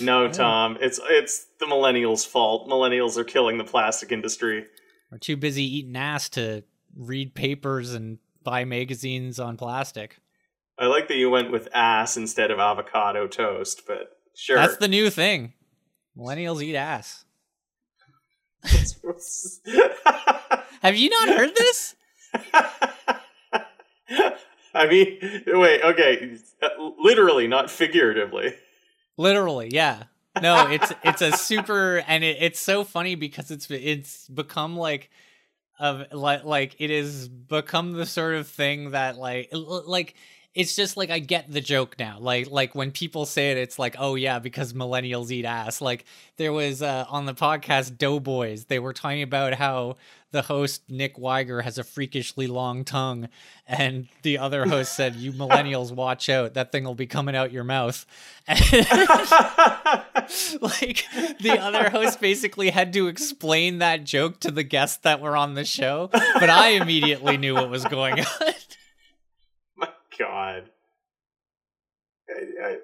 No tom it's it's the millennials fault. Millennials are killing the plastic industry. We're too busy eating ass to read papers and buy magazines on plastic. I like that you went with ass instead of avocado toast, but sure. That's the new thing. Millennials eat ass. *laughs* Have you not heard this? *laughs* I mean, wait, okay, literally, not figuratively. Literally, yeah. No, it's it's a super, and it, it's so funny because it's it's become like of like like it has become the sort of thing that like like it's just like I get the joke now. Like like when people say it, it's like, oh yeah, because millennials eat ass. Like there was uh, on the podcast Doughboys, they were talking about how the host Nick Wiger has a freakishly long tongue, and the other host said, "You millennials, *laughs* watch out! That thing will be coming out your mouth." *laughs* *laughs* like the other host basically had to explain that joke to the guests that were on the show, but I immediately knew what was going on. God. I,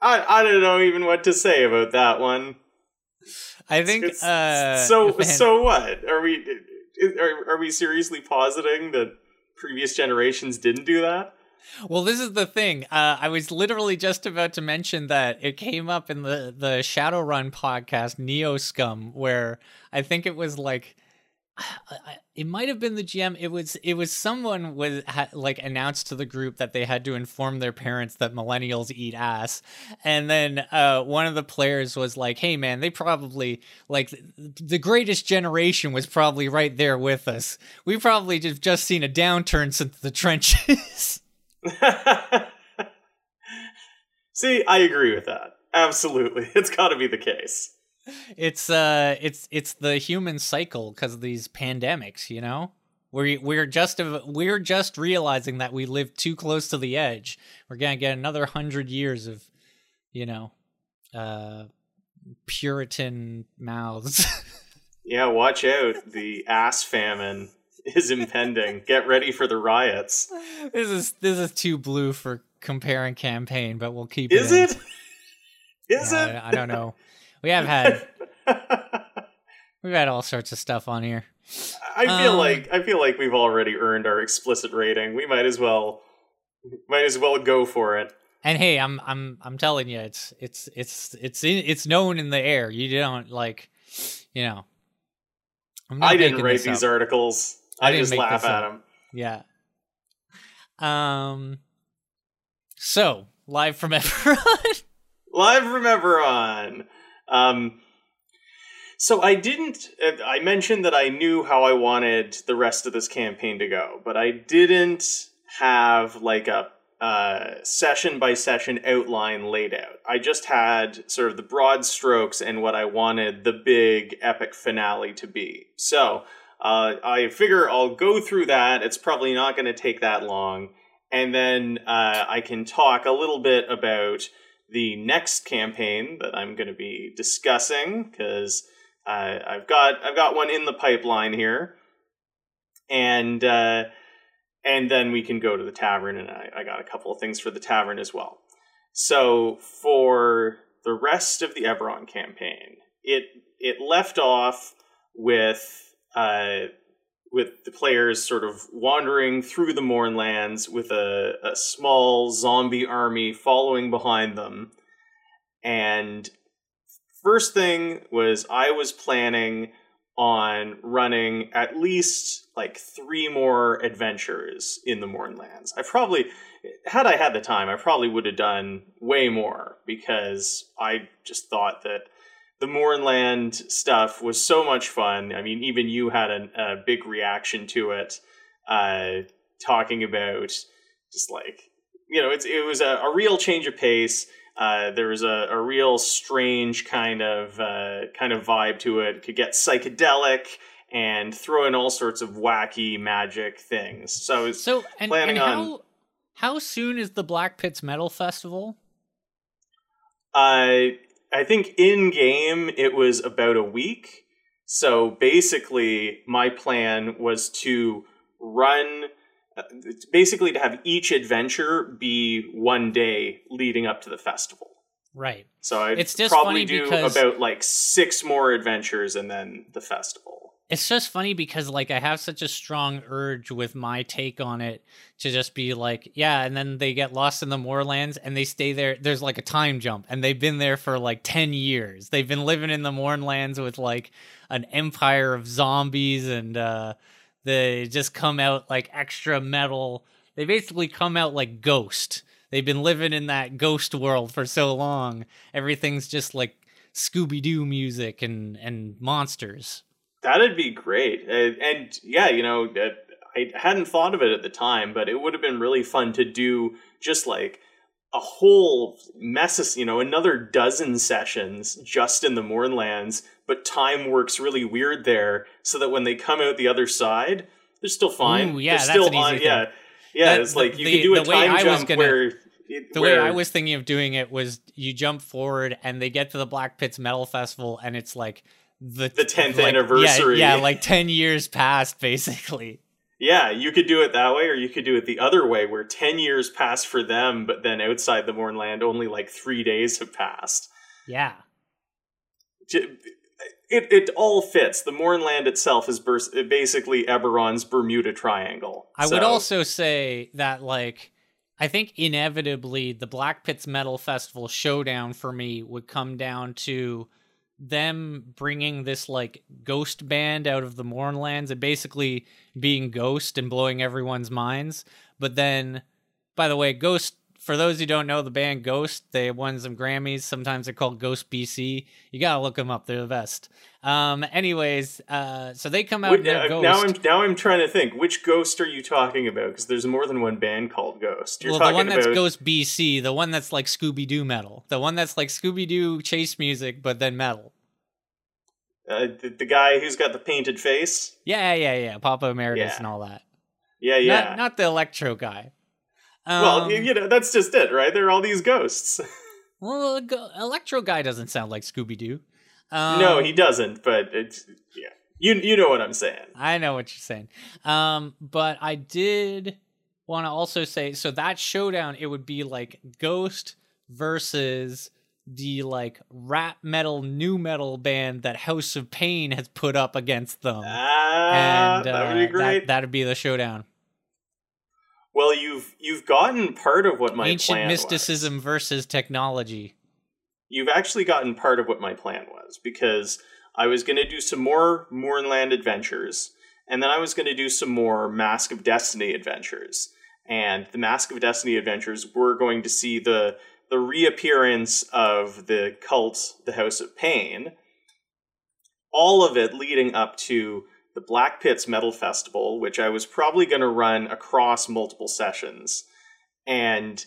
I, I don't know even what to say about that one. I think uh, so. *laughs* So what are we? Are, are we seriously positing that previous generations didn't do that? Well, this is the thing. Uh, I was literally just about to mention that it came up in the the Shadowrun podcast, Neo Scum, where I think it was like *sighs* it might have been the GM. It was it was someone was ha, like announced to the group that they had to inform their parents that millennials eat ass, and then uh, one of the players was like, "Hey man, they probably like the greatest generation was probably right there with us. We probably just just seen a downturn since the trenches." *laughs* *laughs* See, I agree with that. Absolutely, it's got to be the case it's uh it's it's the human cycle because of these pandemics you know? We we're just we're just realizing that we live too close to the edge. We're gonna get another hundred years of you know uh puritan mouths. *laughs* Yeah watch out. The ass famine is impending. Get ready for the riots. This is this is too blue for comparing campaign but we'll keep is it, it? is yeah, it? I, I don't know *laughs* we have had *laughs* we've had all sorts of stuff on here. I feel um, like I feel like we've already earned our explicit rating. We might as well might as well go for it. And hey, I'm I'm I'm telling you, it's it's it's it's in, it's known in the air. You don't like, you know. I didn't write these up. articles. I, I just laugh at them. Yeah. Um. So live from Eberron. live from Eberron. Um, so I didn't. Uh, I mentioned that I knew how I wanted the rest of this campaign to go, but I didn't have like a uh, session by session outline laid out. I just had sort of the broad strokes and what I wanted the big epic finale to be. So uh, I figure I'll go through that. It's probably not going to take that long. And then uh, I can talk a little bit about the next campaign that I'm going to be discussing because uh, I've got I've got one in the pipeline here, and uh, and then we can go to the tavern, and I, I got a couple of things for the tavern as well. So for the rest of the Eberron campaign, it it left off with uh, with the players sort of wandering through the Mournlands with a, a small zombie army following behind them. And first thing was I was planning on running at least like three more adventures in the Mournlands. I probably, had I had the time, I probably would have done way more because I just thought that the Mournland stuff was so much fun. I mean, even you had a, a big reaction to it, uh, talking about just like you know, it's it was a, a real change of pace. Uh, there was a, a real strange kind of uh, kind of vibe to it. it. Could get psychedelic and throw in all sorts of wacky magic things. So so and, planning and on. how how soon is the Black Pits Metal Festival? Uh, I think in game it was about a week. So basically, my plan was to run, uh, basically to have each adventure be one day leading up to the festival. Right. So I'd It's just probably do about like six more adventures and then the festival. It's just funny because like I have such a strong urge with my take on it to just be like, yeah, and then they get lost in the Mournlands and they stay there. There's like a time jump, and they've been there for like ten years. They've been living in the Mournlands with like an empire of zombies, and uh, they just come out like extra metal. They basically come out like Ghost. They've been living in that ghost world for so long. Everything's just like Scooby Doo music and and monsters. That'd be great. Uh, and yeah, you know, I hadn't thought of it at the time, but it would have been really fun to do just like a whole mess of, you know, another dozen sessions just in the Mournlands, but time works really weird there so that when they come out the other side, they're still fine. Ooh, yeah, they're still on, thing. yeah. Yeah, That- it's like you the- can do a I time jump gonna- where The where, way I was thinking of doing it was you jump forward and they get to the Black Pits Metal Festival and it's like the The 10th like- anniversary. Yeah, like ten years past basically. Yeah, you could do it that way, or you could do it the other way, where 10 years pass for them, but then outside the Mournland, only like three days have passed. Yeah. J- It, it all fits. The Mournland itself is basically Eberron's Bermuda Triangle. I would also say that like I think inevitably the Black Pits Metal Festival showdown for me would come down to them bringing this like ghost band out of the Mournlands and basically being ghost and blowing everyone's minds. But then, by the way, Ghost. For those who don't know the band Ghost, they won some Grammys. Sometimes they're called Ghost BC. You gotta look them up; they're the best. Um, anyways, uh, so they come out Wait, and they're Ghost. now I'm now I'm trying to think which Ghost are you talking about? Because there's more than one band called Ghost. You're well, the one that's about Ghost BC, the one that's like Scooby Doo metal, the one that's like Scooby Doo chase music, but then metal. uh, the, the guy who's got the painted face. Yeah, yeah, yeah, Papa Emeritus Yeah. and all that. Yeah, yeah. Not, not the electro guy. Um, well, you know that's just it, right? There are all these ghosts. *laughs* well, go- electro guy doesn't sound like Scooby Doo. Um, no, he doesn't. But it's yeah. You you know what I'm saying. I know what you're saying. Um, but I did want to also say so that showdown it would be like Ghost versus the like rap metal new metal band that House of Pain has put up against them. Ah, and that would be uh, great. That, would be the showdown. Well, you've you've gotten part of what my Ancient mysticism Was. versus technology. You've actually gotten part of what my plan was because I was going to do some more Mournland adventures, and then I was going to do some more Mask of Destiny adventures. And the Mask of Destiny adventures were going to see the the reappearance of the cult, the House of Pain. All of it leading up to the Black Pits Metal Festival, which I was probably going to run across multiple sessions. and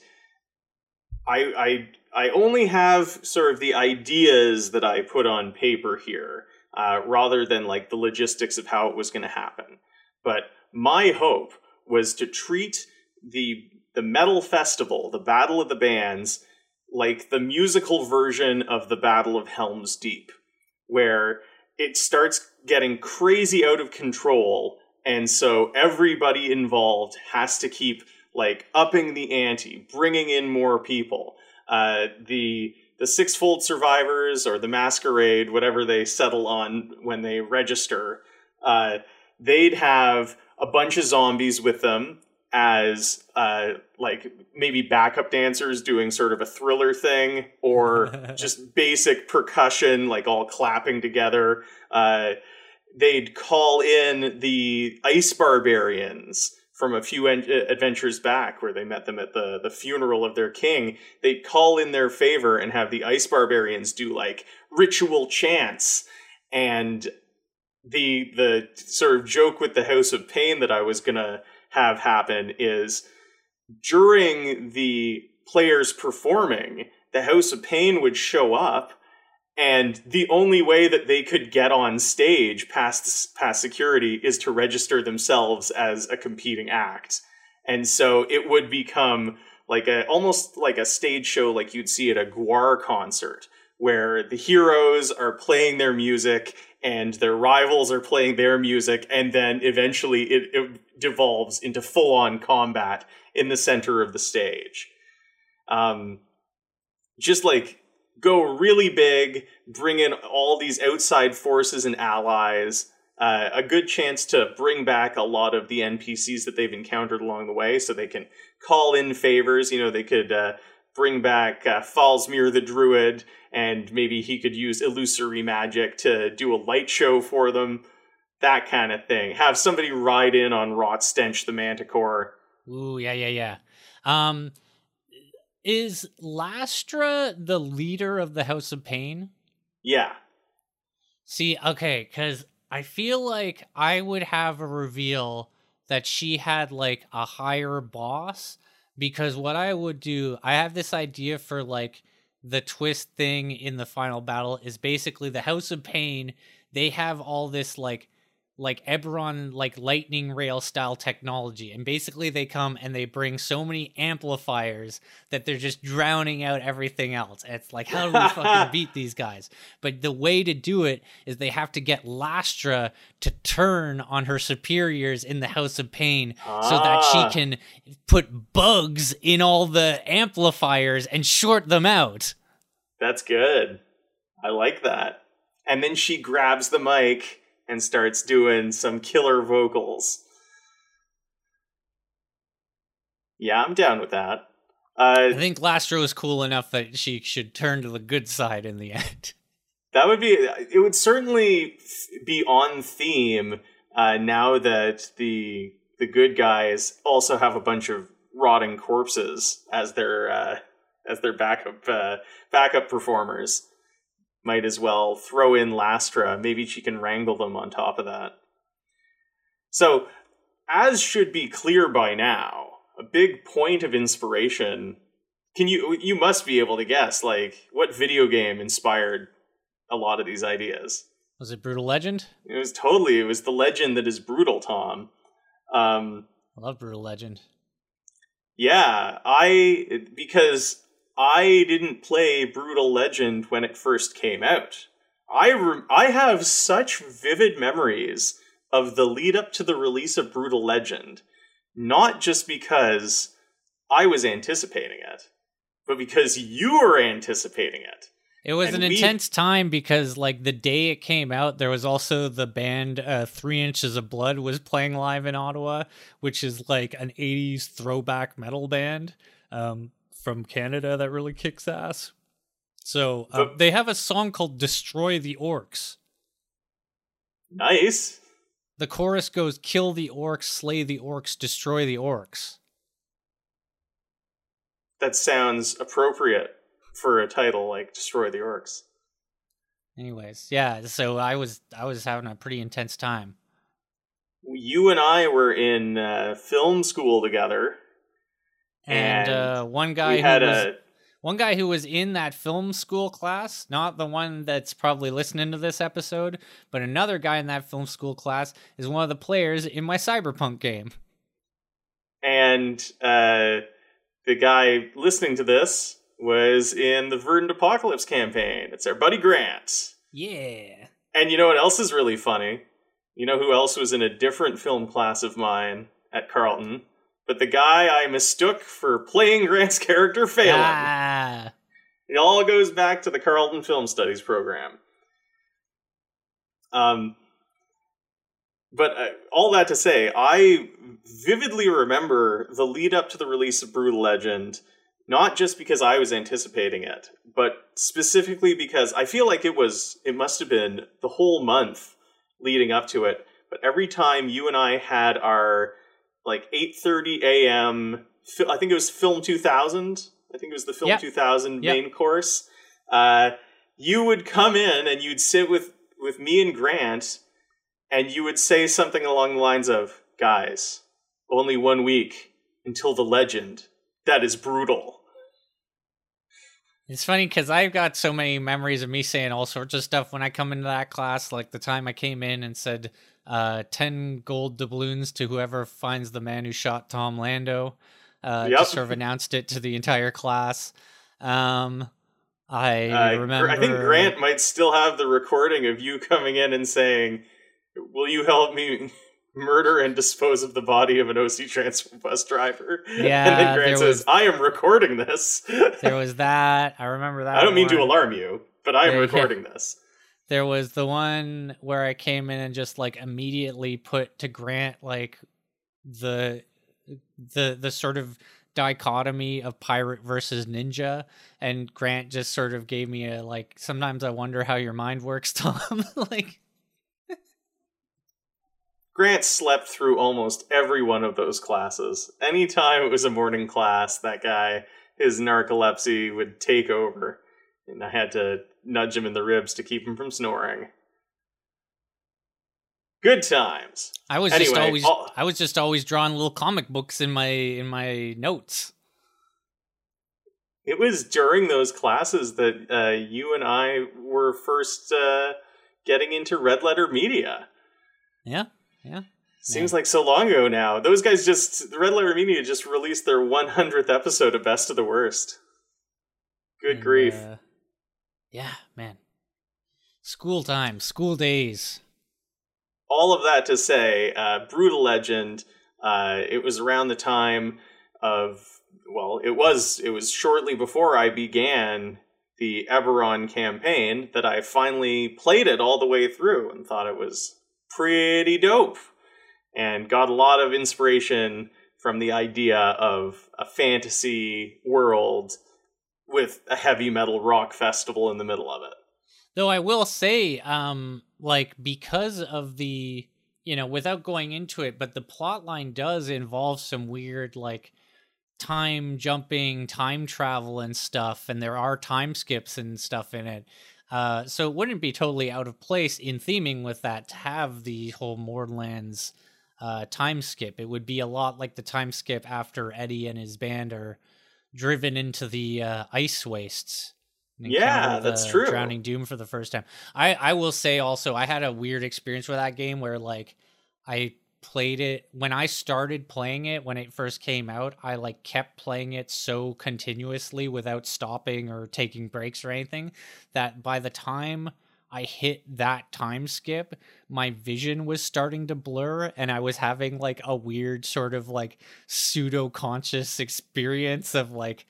I I I only have sort of the ideas that I put on paper here, uh, rather than like the logistics of how it was going to happen. But my hope was to treat the the metal festival, the Battle of the Bands, like the musical version of the Battle of Helm's Deep, where it starts getting crazy out of control, and so everybody involved has to keep like upping the ante, bringing in more people. Uh, the the sixfold survivors or the masquerade, whatever they settle on when they register, uh, they'd have a bunch of zombies with them as uh, like maybe backup dancers doing sort of a thriller thing or *laughs* just basic percussion like all clapping together. Uh, they'd call in the ice barbarians from a few en- adventures back where they met them at the, the funeral of their king. They'd call in their favor and have the ice barbarians do like ritual chants. And the the sort of joke with the house of pain that i was gonna have happen is during the players performing, the House of Pain would show up, and the only way that they could get on stage past past security is to register themselves as a competing act, and so it would become like a almost like a stage show, like you'd see at a Gwar concert, where the heroes are playing their music and their rivals are playing their music, and then eventually it, it devolves into full on combat in the center of the stage. Um, just like go really big, bring in all these outside forces and allies. Uh, a good chance to bring back a lot of the NPCs that they've encountered along the way, so they can call in favors. You know, they could uh, bring back uh, Falsmere the Druid, and maybe he could use illusory magic to do a light show for them that kind of thing. Have somebody ride in on Rot Stench the Manticore. Ooh, yeah, yeah, yeah. Um, is Lastra the leader of the House of Pain? Yeah. See, okay, because I feel like I would have a reveal that she had like a higher boss. Because what I would do, I have this idea for like the twist thing in the final battle is basically the House of Pain. They have all this like like Eberron like lightning rail style technology. And basically they come and they bring so many amplifiers that they're just drowning out everything else. And it's like how do we fucking *laughs* beat these guys? But the way to do it is they have to get Lastra to turn on her superiors in the House of Pain ah. so that she ah. can put bugs in all the amplifiers and short them out. That's good. I like that. And then she grabs the mic and starts doing some killer vocals. Yeah, I'm down with that. Uh, I think Lastra is cool enough that she should turn to the good side in the *laughs* end. That would be. It would certainly be on theme uh, now that the the good guys also have a bunch of rotting corpses as their uh, as their backup uh, backup performers might as well throw in Lastra. Maybe she can wrangle them on top of that. So, as should be clear by now, a big point of inspiration. Can you you must be able to guess like what video game inspired a lot of these ideas? Was it Brutal Legend? It was totally. It was the legend that is brutal, Tom. Um, I love Brutal Legend. Yeah, I because I didn't play Brutal Legend when it first came out. I re- I have such vivid memories of the lead up to the release of Brutal Legend, not just because I was anticipating it, but because you were anticipating it. It was and an we... intense time because, like, the day it came out, there was also the band uh, Three Inches of Blood was playing live in Ottawa, which is like an '80s throwback metal band. Um, from Canada that really kicks ass. So uh, they have a song called "Destroy the Orcs." Nice. The chorus goes, "Kill the orcs, slay the orcs, destroy the orcs." That sounds appropriate for a title like "Destroy the Orcs." Anyways, yeah. So I was I was having a pretty intense time. You and I were in uh, film school together And, And uh, one guy who was a one guy who was in that film school class, not the one that's probably listening to this episode, but another guy in that film school class is one of the players in my Cyberpunk game. and uh, the guy listening to this was in the Verdant Apocalypse campaign. It's our buddy Grant. Yeah. And you know what else is really funny? You know who else was in a different film class of mine at Carleton? But the guy I mistook for playing Grant's character, Phelan. Ah. It all goes back to the Carleton Film Studies program. Um, but uh, all that to say, I vividly remember the lead up to the release of Brutal Legend, not just because I was anticipating it, but specifically because I feel like it was, it must have been the whole month leading up to it. But every time you and I had our like 8:30 a.m. I think it was Film 2000. I think it was the Film Yep. 2000 Yep. main course. Uh, you would come in and you'd sit with with me and Grant, and you would say something along the lines of, "Guys, only one week until the legend. That is brutal." It's funny because I've got so many memories of me saying all sorts of stuff when I come into that class. Like the time I came in and said, uh, 10 gold doubloons to whoever finds the man who shot Tom Lando. Uh, Yep. Just sort of announced it to the entire class. Um, I Uh, remember. I think Grant might still have the recording of you coming in and saying, "Will you help me *laughs* murder and dispose of the body of an OC Transpo bus driver?" Yeah, *laughs* and then Grant says, was- "I am recording this." There was that. I remember that. *laughs* I don't mean to alarm you, but I am recording this. There was the one where I came in and just like immediately put to Grant like the the the sort of dichotomy of pirate versus ninja and Grant just sort of gave me a like sometimes I wonder how your mind works *laughs* Tom like Grant slept through almost every one of those classes. Anytime it was a morning class, that guy, his narcolepsy would take over, and I had to nudge him in the ribs to keep him from snoring. Good times. I was just always all- I was just always drawing little comic books in my in my notes. It was during those classes that uh, you and I were first uh, getting into Red Letter Media. Yeah. Yeah. Seems like so long ago now. Those guys just, the Red Letter Media just released their 100th episode of Best of the Worst. Good And, grief. uh, yeah, man. School time, school days. all of that to say, uh, Brutal Legend. Uh, it was around the time of well, it was it was shortly before I began the Eberron campaign that I finally played it all the way through and thought it was pretty dope, and got a lot of inspiration from the idea of a fantasy world with a heavy metal rock festival in the middle of it. Though I will say, um, like because of the you know, without going into it, but the plot line does involve some weird like time jumping, time travel and stuff, and there are time skips and stuff in it. Uh, so it wouldn't be totally out of place in theming with that to have the whole Mournlands uh, time skip. It would be a lot like the time skip after Eddie and his band are driven into the uh, ice wastes. Yeah, that's true. Drowning Doom for the first time. I I will say also I had a weird experience with that game where like I played it when I started playing it when it first came out. I like kept playing it so continuously without stopping or taking breaks or anything that by the time I hit that time skip, my vision was starting to blur and I was having like a weird sort of like pseudo conscious experience of like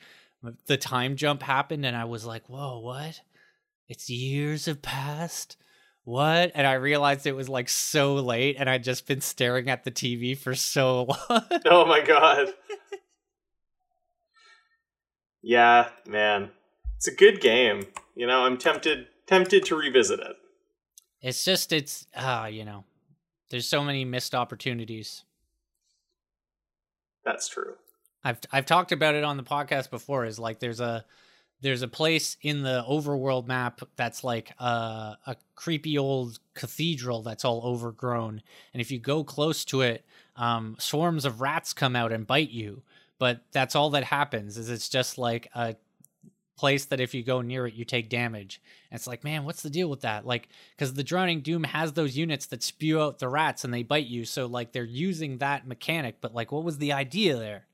the time jump happened and I was like, whoa, what? It's years have passed? What? And I realized it was like so late and I'd just been staring at the TV for so long. Oh my god. *laughs* yeah, man. It's a good game. You know, I'm tempted tempted to revisit it. it's just, it's, ah, you know, there's so many missed opportunities. That's true. I've I've talked about it on the podcast before. Is like there's a there's a place in the overworld map that's like a a creepy old cathedral that's all overgrown, and if you go close to it, um, swarms of rats come out and bite you. but that's all that happens. Is it's just like a place that if you go near it, you take damage. And it's like, man, what's the deal with that? Like, because the Drowning Doom has those units that spew out the rats and they bite you. So, like, they're using that mechanic. But, like, what was the idea there?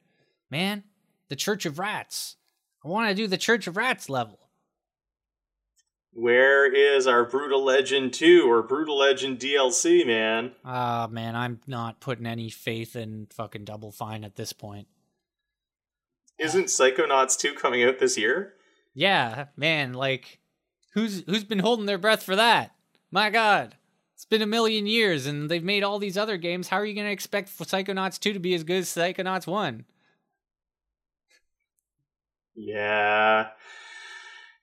Man, the Church of Rats. I want to do the Church of Rats level. Where is our Brutal Legend 2 or Brutal Legend DLC, man? Ah, man, I'm not putting any faith in fucking Double Fine at this point. Isn't Psychonauts 2 coming out this year? Yeah, man, like who's who's been holding their breath for that? My god. It's been a million years and they've made all these other games. How are you going to expect Psychonauts 2 to be as good as Psychonauts 1? Yeah.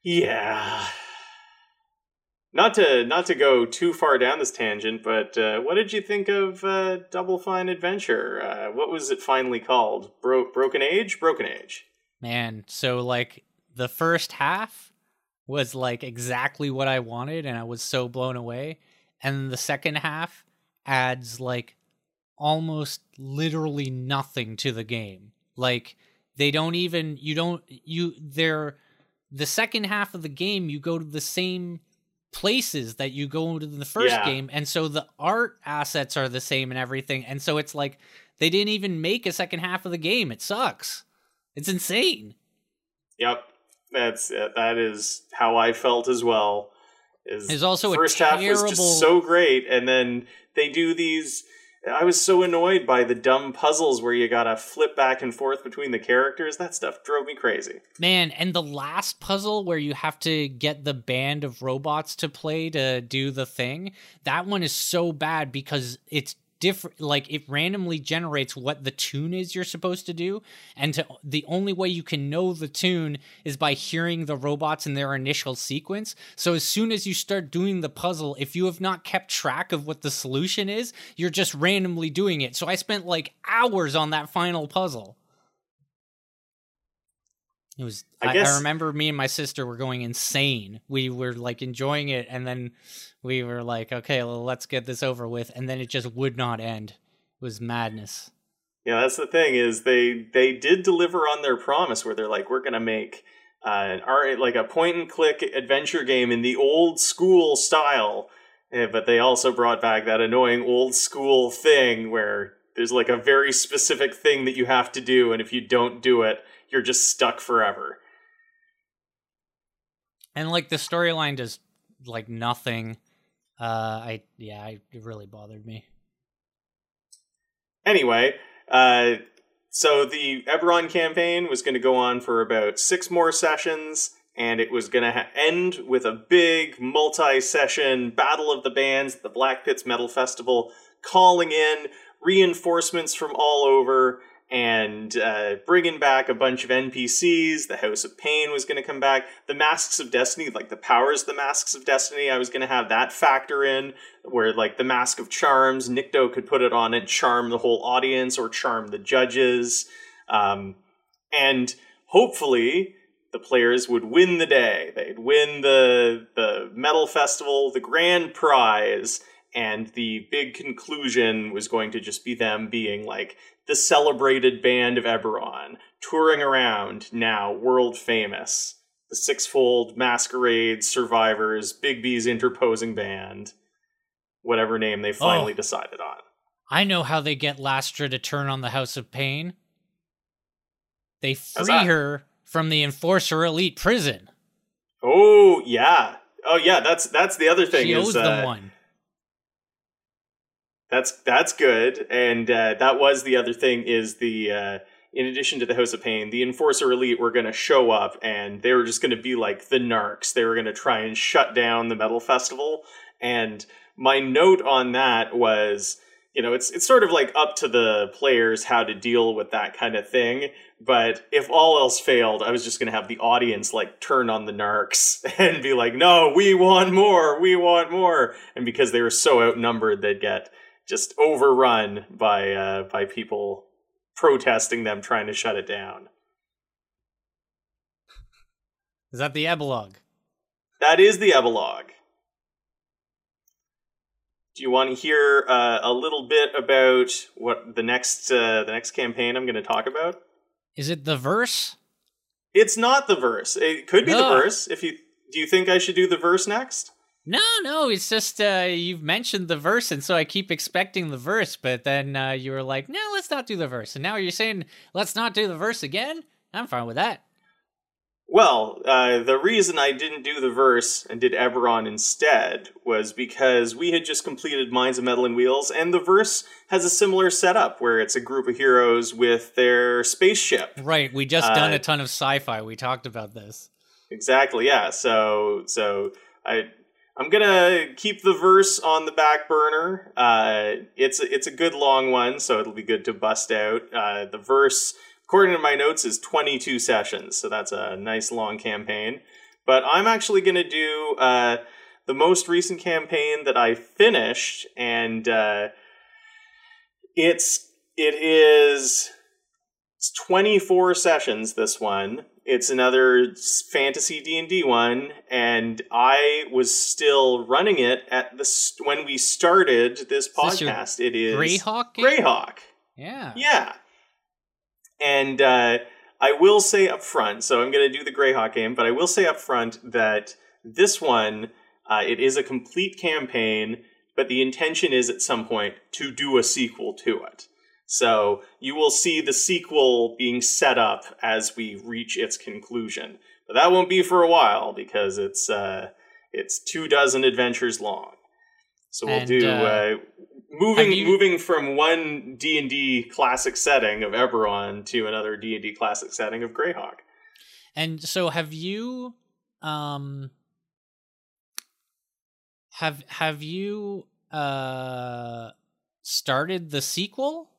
Yeah. Not to not to go too far down this tangent, but uh, what did you think of uh, Double Fine Adventure? Uh, what was it finally called? Bro- Broken Age? Broken Age. Man, so like the first half was like exactly what I wanted and I was so blown away. And the second half adds like almost literally nothing to the game. Like they don't even you don't you they're the second half of the game you go to the same places that you go to the first yeah. game and so the art assets are the same and everything and so it's like they didn't even make a second half of the game it sucks it's insane yep that's that is how I felt as well. Is There's also first half was just so great, and then they do these. I was so annoyed by the dumb puzzles where you gotta flip back and forth between the characters. That stuff drove me crazy. Man, and the last puzzle where you have to get the band of robots to play to do the thing, that one is so bad because it's different like it randomly generates what the tune is you're supposed to do. And to, the only way you can know the tune is by hearing the robots in their initial sequence. So as soon as you start doing the puzzle if you have not kept track of what the solution is you're just randomly doing it. So i spent like hours on that final puzzle it was. I, I, I, remember me and my sister were going insane. We were like enjoying it, and then we were like, "Okay, well, let's get this over with." And then it just would not end. It was madness. Yeah, that's the thing is they they did deliver on their promise where they're like, "We're gonna make uh, an art like a point and click adventure game in the old school style." Yeah, but they also brought back that annoying old school thing where there's like a very specific thing that you have to do, and if you don't do it you're just stuck forever. And like the storyline does like nothing. Uh I yeah, I, it really bothered me. Anyway, uh so the Eberron campaign was going to go on for about 6 more sessions and it was going to ha- end with a big multi-session battle of the bands the Black Pits Metal Festival calling in reinforcements from all over and uh, bringing back a bunch of NPCs. The House of Pain was going to come back. The Masks of Destiny, like the powers, the Masks of Destiny, I was going to have that factor in, where like the Mask of Charms, Nikto could put it on and charm the whole audience or charm the judges, um, and hopefully the players would win the day. They'd win the the metal festival, the grand prize, and the big conclusion was going to just be them being like the celebrated band of Eberron, touring around, now world famous. The Sixfold Masquerade Survivors, Bigby's interposing band, whatever name they finally oh, decided on. I know how they get Lastra to turn on the House of Pain. They free her from the Enforcer Elite prison. Oh yeah, oh yeah. That's that's the other thing. She is, owes uh, them one. That's that's good, and uh, that was the other thing. Is the uh, in addition to the House of Pain, the Enforcer Elite were going to show up, and they were just going to be like the narcs. They were going to try and shut down the metal festival. And my note on that was, you know, it's it's sort of like up to the players how to deal with that kind of thing. But if all else failed, I was just going to have the audience like turn on the narcs *laughs* and be like, "No, we want more, we want more," and because they were so outnumbered, they'd get just overrun by uh, by people protesting them trying to shut it down. Is that the epilogue? That is the epilogue. Do you want to hear uh, a little bit about what the next uh, the next campaign I'm going to talk about? Is it the verse? It's not the verse. It could be the verse. If you do, you think I should do the verse next? No, no, it's just uh, you've mentioned the verse, and so I keep expecting the verse, but then uh, you were like, no, let's not do the verse. And now you're saying, let's not do the verse again? I'm fine with that. Well, uh, the reason I didn't do the verse and did Eberron instead was because we had just completed Minds of Metal and Wheels, and the verse has a similar setup where it's a group of heroes with their spaceship. Right, we just done Uh, a ton of sci fi. We talked about this. Exactly, yeah. So, so I, I'm gonna keep the verse on the back burner. Uh, it's a, it's a good long one, so it'll be good to bust out. Uh, the verse, according to my notes, is 22 sessions, so that's a nice long campaign. But I'm actually gonna do uh, the most recent campaign that I finished, and uh, it's it is it's 24 sessions. This one. It's another fantasy D and D one, and I was still running it at the st- when we started this this podcast. it is Greyhawk? game? Greyhawk. Yeah. Yeah. And uh, I will say up front, so I'm going to do the Greyhawk game, but I will say up front that this one, uh, it is a complete campaign, but the intention is at some point to do a sequel to it. So you will see the sequel being set up as we reach its conclusion. But that won't be for a while because it's uh, it's two dozen adventures long. So we'll And, do uh, uh, moving you- moving from one D and D classic setting of Eberron to another D and D classic setting of Greyhawk. And so have you um have have you uh started the sequel?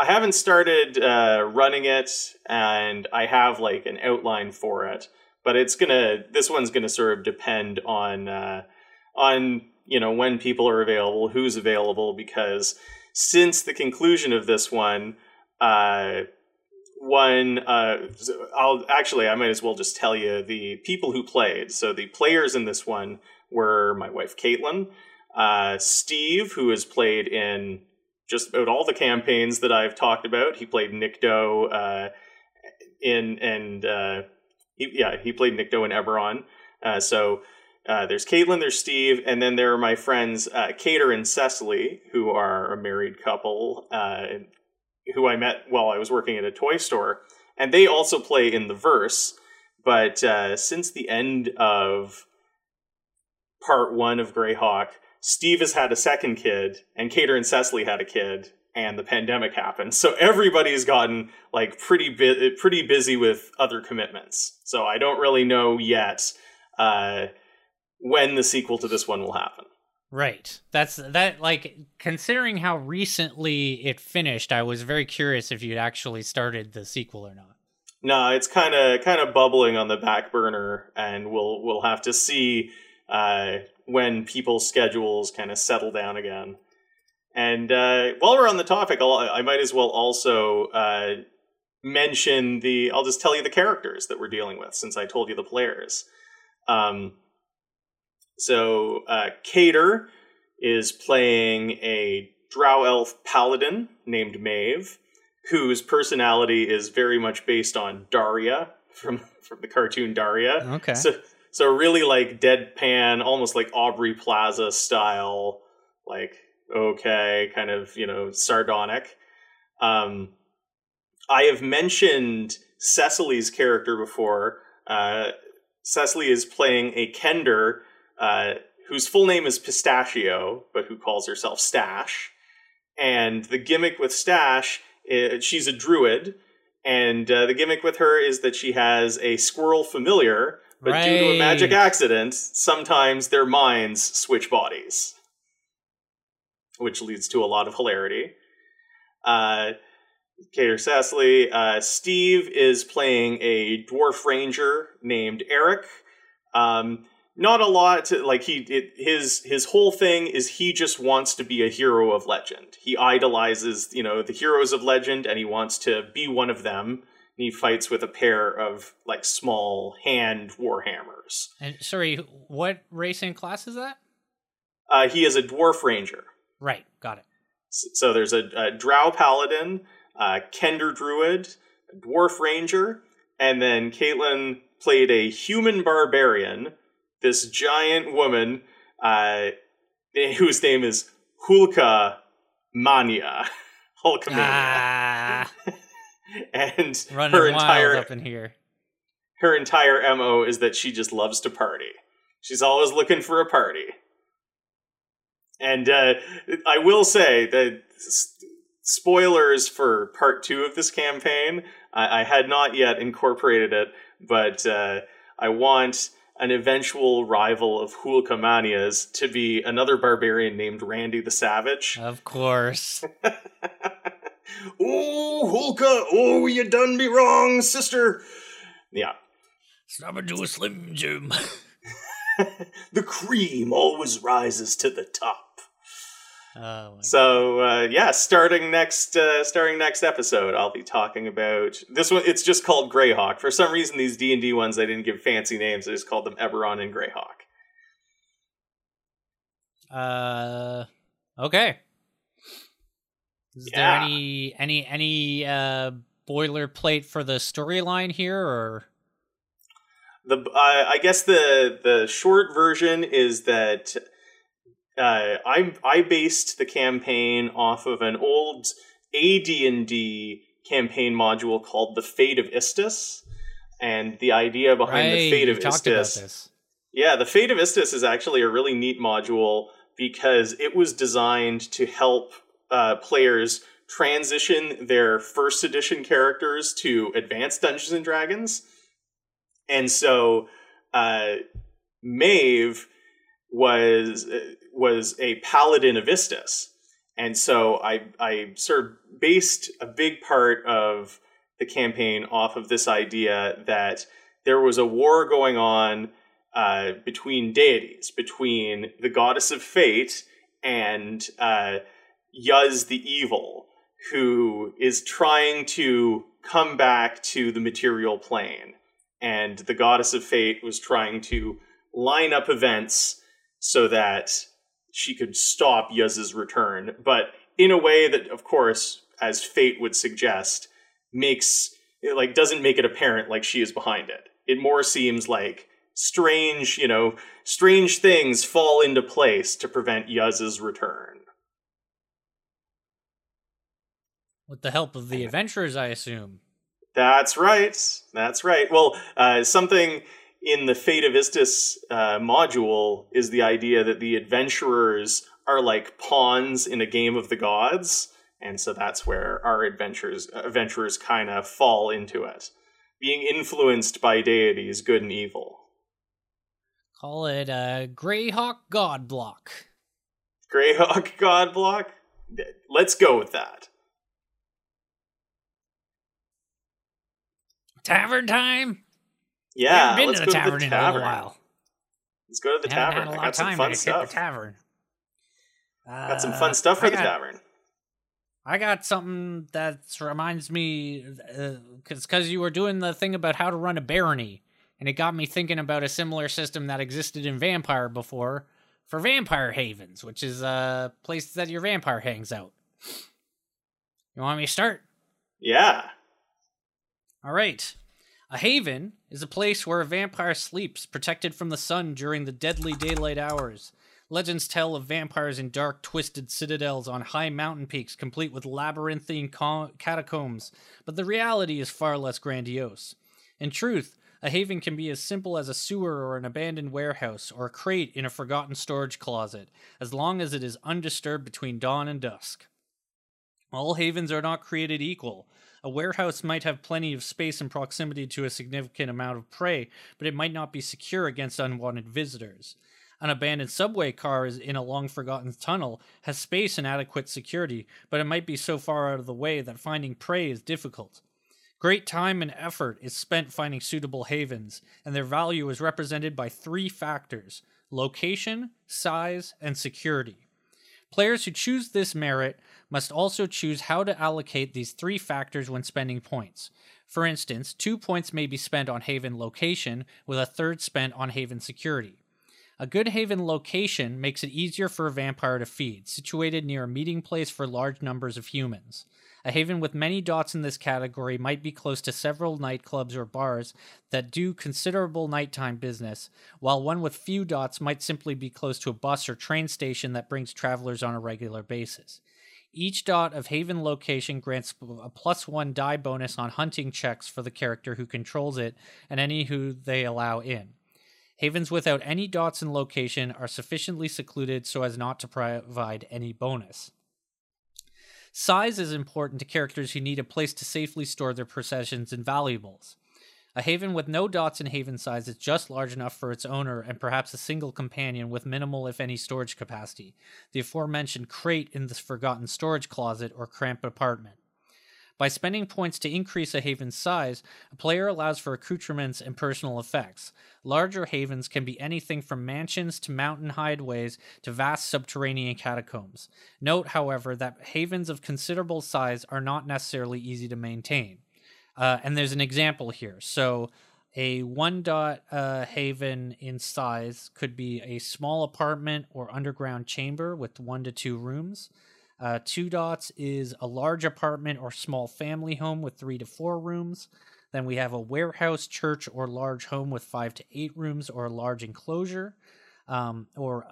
I haven't started uh, running it, and I have like an outline for it, but it's gonna. This one's gonna sort of depend on uh, on you know when people are available, who's available, because since the conclusion of this one, uh, one uh, I'll actually I might as well just tell you the people who played. So the players in this one were my wife Caitlin, uh, Steve, who has played in just about all the campaigns that I've talked about. He played Nikto uh, in and uh, he, yeah, he played Nikto in Eberron. Uh, so uh, there's Caitlin, there's Steve, and then there are my friends uh, Cater and Cecily, who are a married couple, uh, who I met while I was working at a toy store, and they also play in the verse. But uh, since the end of part one of Greyhawk, Steve has had a second kid, and Cater and Cecily had a kid, and the pandemic happened. So everybody's gotten like pretty bu- pretty busy with other commitments. So I don't really know yet uh, when the sequel to this one will happen. Right. That's that like considering how recently it finished, I was very curious if you'd actually started the sequel or not. No, it's kind of kind of bubbling on the back burner, and we'll we'll have to see uh, when people's schedules kind of settle down again. And uh, while we're on the topic, I'll, I might as well also uh, mention the. I'll just tell you the characters that we're dealing with, since I told you the players. Um, so, uh, Cater is playing a drow elf paladin named Maeve, whose personality is very much based on Daria from from the cartoon Daria. Okay. So, so really like deadpan, almost like Aubrey Plaza style, like okay, kind of you know sardonic. Um, I have mentioned Cecily's character before. Uh, Cecily is playing a Kender uh, whose full name is Pistachio, but who calls herself Stash. And the gimmick with Stash, is, she's a druid, and uh, the gimmick with her is that she has a squirrel familiar, but due to a magic accident, sometimes their minds switch bodies, which leads to a lot of hilarity. Uh, Cater. Uh, Steve is playing a dwarf ranger named Eric. Um, not a lot to, like he it, his his whole thing is he just wants to be a hero of legend. He idolizes you know the heroes of legend and he wants to be one of them. And he fights with a pair of like small hand warhammers. And sorry, what race and class is that? Uh, he is a dwarf ranger. Right, got it. S- So there's a, a drow paladin, uh, Kender druid, a dwarf ranger, and then Caitlin played a human barbarian, this giant woman uh, *laughs* whose name is Hulka Mania. *laughs* Hulkamania. Ah, *laughs* and running her entire up in here. her entire MO is that she just loves to party. She's always looking for a party. And uh, I will say that spoilers for part two of this campaign, I, I had not yet incorporated it, but uh, I want an eventual rival of Hulkamania's to be another barbarian named Randy the Savage. Of course. *laughs* oh, Hulka! Oh, you done me wrong, sister! Yeah. Stop and do a slim Jim. *laughs* the cream always rises to the top. Oh my So uh, yeah, starting next uh, starting next episode, I'll be talking about this one. It's just called Greyhawk. For some reason, these D and D ones they didn't give fancy names. I just called them Eberron and Greyhawk. Uh, okay. Is there any any any uh boilerplate for the storyline here, or The uh, I guess the the short version is that uh, I I based the campaign off of an old AD and D campaign module called the Fate of Istus, and the idea behind right? the Fate of Istus. Yeah, the Fate of Istus is actually a really neat module because it was designed to help uh, players transition their first edition characters to advanced Dungeons and Dragons. And so uh, Maeve was was a paladin of Istus. And so I I sort of based a big part of the campaign off of this idea that there was a war going on uh, between deities, between the goddess of fate and uh, Iuz the evil, who is trying to come back to the material plane. And the goddess of fate was trying to line up events so that she could stop Iuz's return, but in a way that, of course, as fate would suggest, makes like doesn't make it apparent like she is behind it. It more seems like strange, you know, strange things fall into place to prevent Iuz's return. With the help of the adventurers, I assume. That's right. That's right. Well, uh, something in the Fate of Istus uh, module is the idea that the adventurers are like pawns in a game of the gods, and so that's where our adventures adventurers kind of fall into it, being influenced by deities, good and evil. Call it a Greyhawk God Block. Greyhawk God block. Let's go with that. Tavern time. Yeah, been let's to go the tavern to in the a tavern. little while. Let's go to the tavern. had a I lot got of some fun stuff. the tavern. Got some Uh, fun stuff for the tavern. I got something that reminds me, because because you were doing the thing about how to run a barony, and it got me thinking about a similar system that existed in Vampire before for Vampire Havens, which is a place that your vampire hangs out. You want me to start? Yeah. All right. A haven is a place where a vampire sleeps, protected from the sun during the deadly daylight hours. Legends tell of vampires in dark, twisted citadels on high mountain peaks, complete with labyrinthine catacombs, but the reality is far less grandiose. In truth, a haven can be as simple as a sewer or an abandoned warehouse, or a crate in a forgotten storage closet, as long as it is undisturbed between dawn and dusk. All havens are not created equal. A warehouse might have plenty of space and proximity to a significant amount of prey, but it might not be secure against unwanted visitors. An abandoned subway car is in a long forgotten tunnel has space and adequate security, but it might be so far out of the way that finding prey is difficult. Great time and effort is spent finding suitable havens, and their value is represented by three factors location, size, and security. Players who choose this merit must also choose how to allocate these three factors when spending points. For instance, two points may be spent on Haven location, with a third spent on Haven security. A good haven location makes it easier for a vampire to feed, situated near a meeting place for large numbers of humans. A haven with many dots in this category might be close to several nightclubs or bars that do considerable nighttime business, while one with few dots might simply be close to a bus or train station that brings travelers on a regular basis. Each dot of haven location grants a plus one die bonus on hunting checks for the character who controls it and any who they allow in. Havens without any dots in location are sufficiently secluded so as not to provide any bonus. Size is important to characters who need a place to safely store their possessions and valuables. A haven with no dots in haven size is just large enough for its owner and perhaps a single companion with minimal, if any, storage capacity. The aforementioned crate in this forgotten storage closet or cramped apartment. By spending points to increase a haven's size, a player allows for accoutrements and personal effects. Larger havens can be anything from mansions to mountain hideaways to vast subterranean catacombs. Note, however, that havens of considerable size are not necessarily easy to maintain. Uh, and there's an example here. So, a one dot uh, haven in size could be a small apartment or underground chamber with one to two rooms. Uh, two dots is a large apartment or small family home with three to four rooms. Then we have a warehouse, church, or large home with five to eight rooms or a large enclosure. Um, or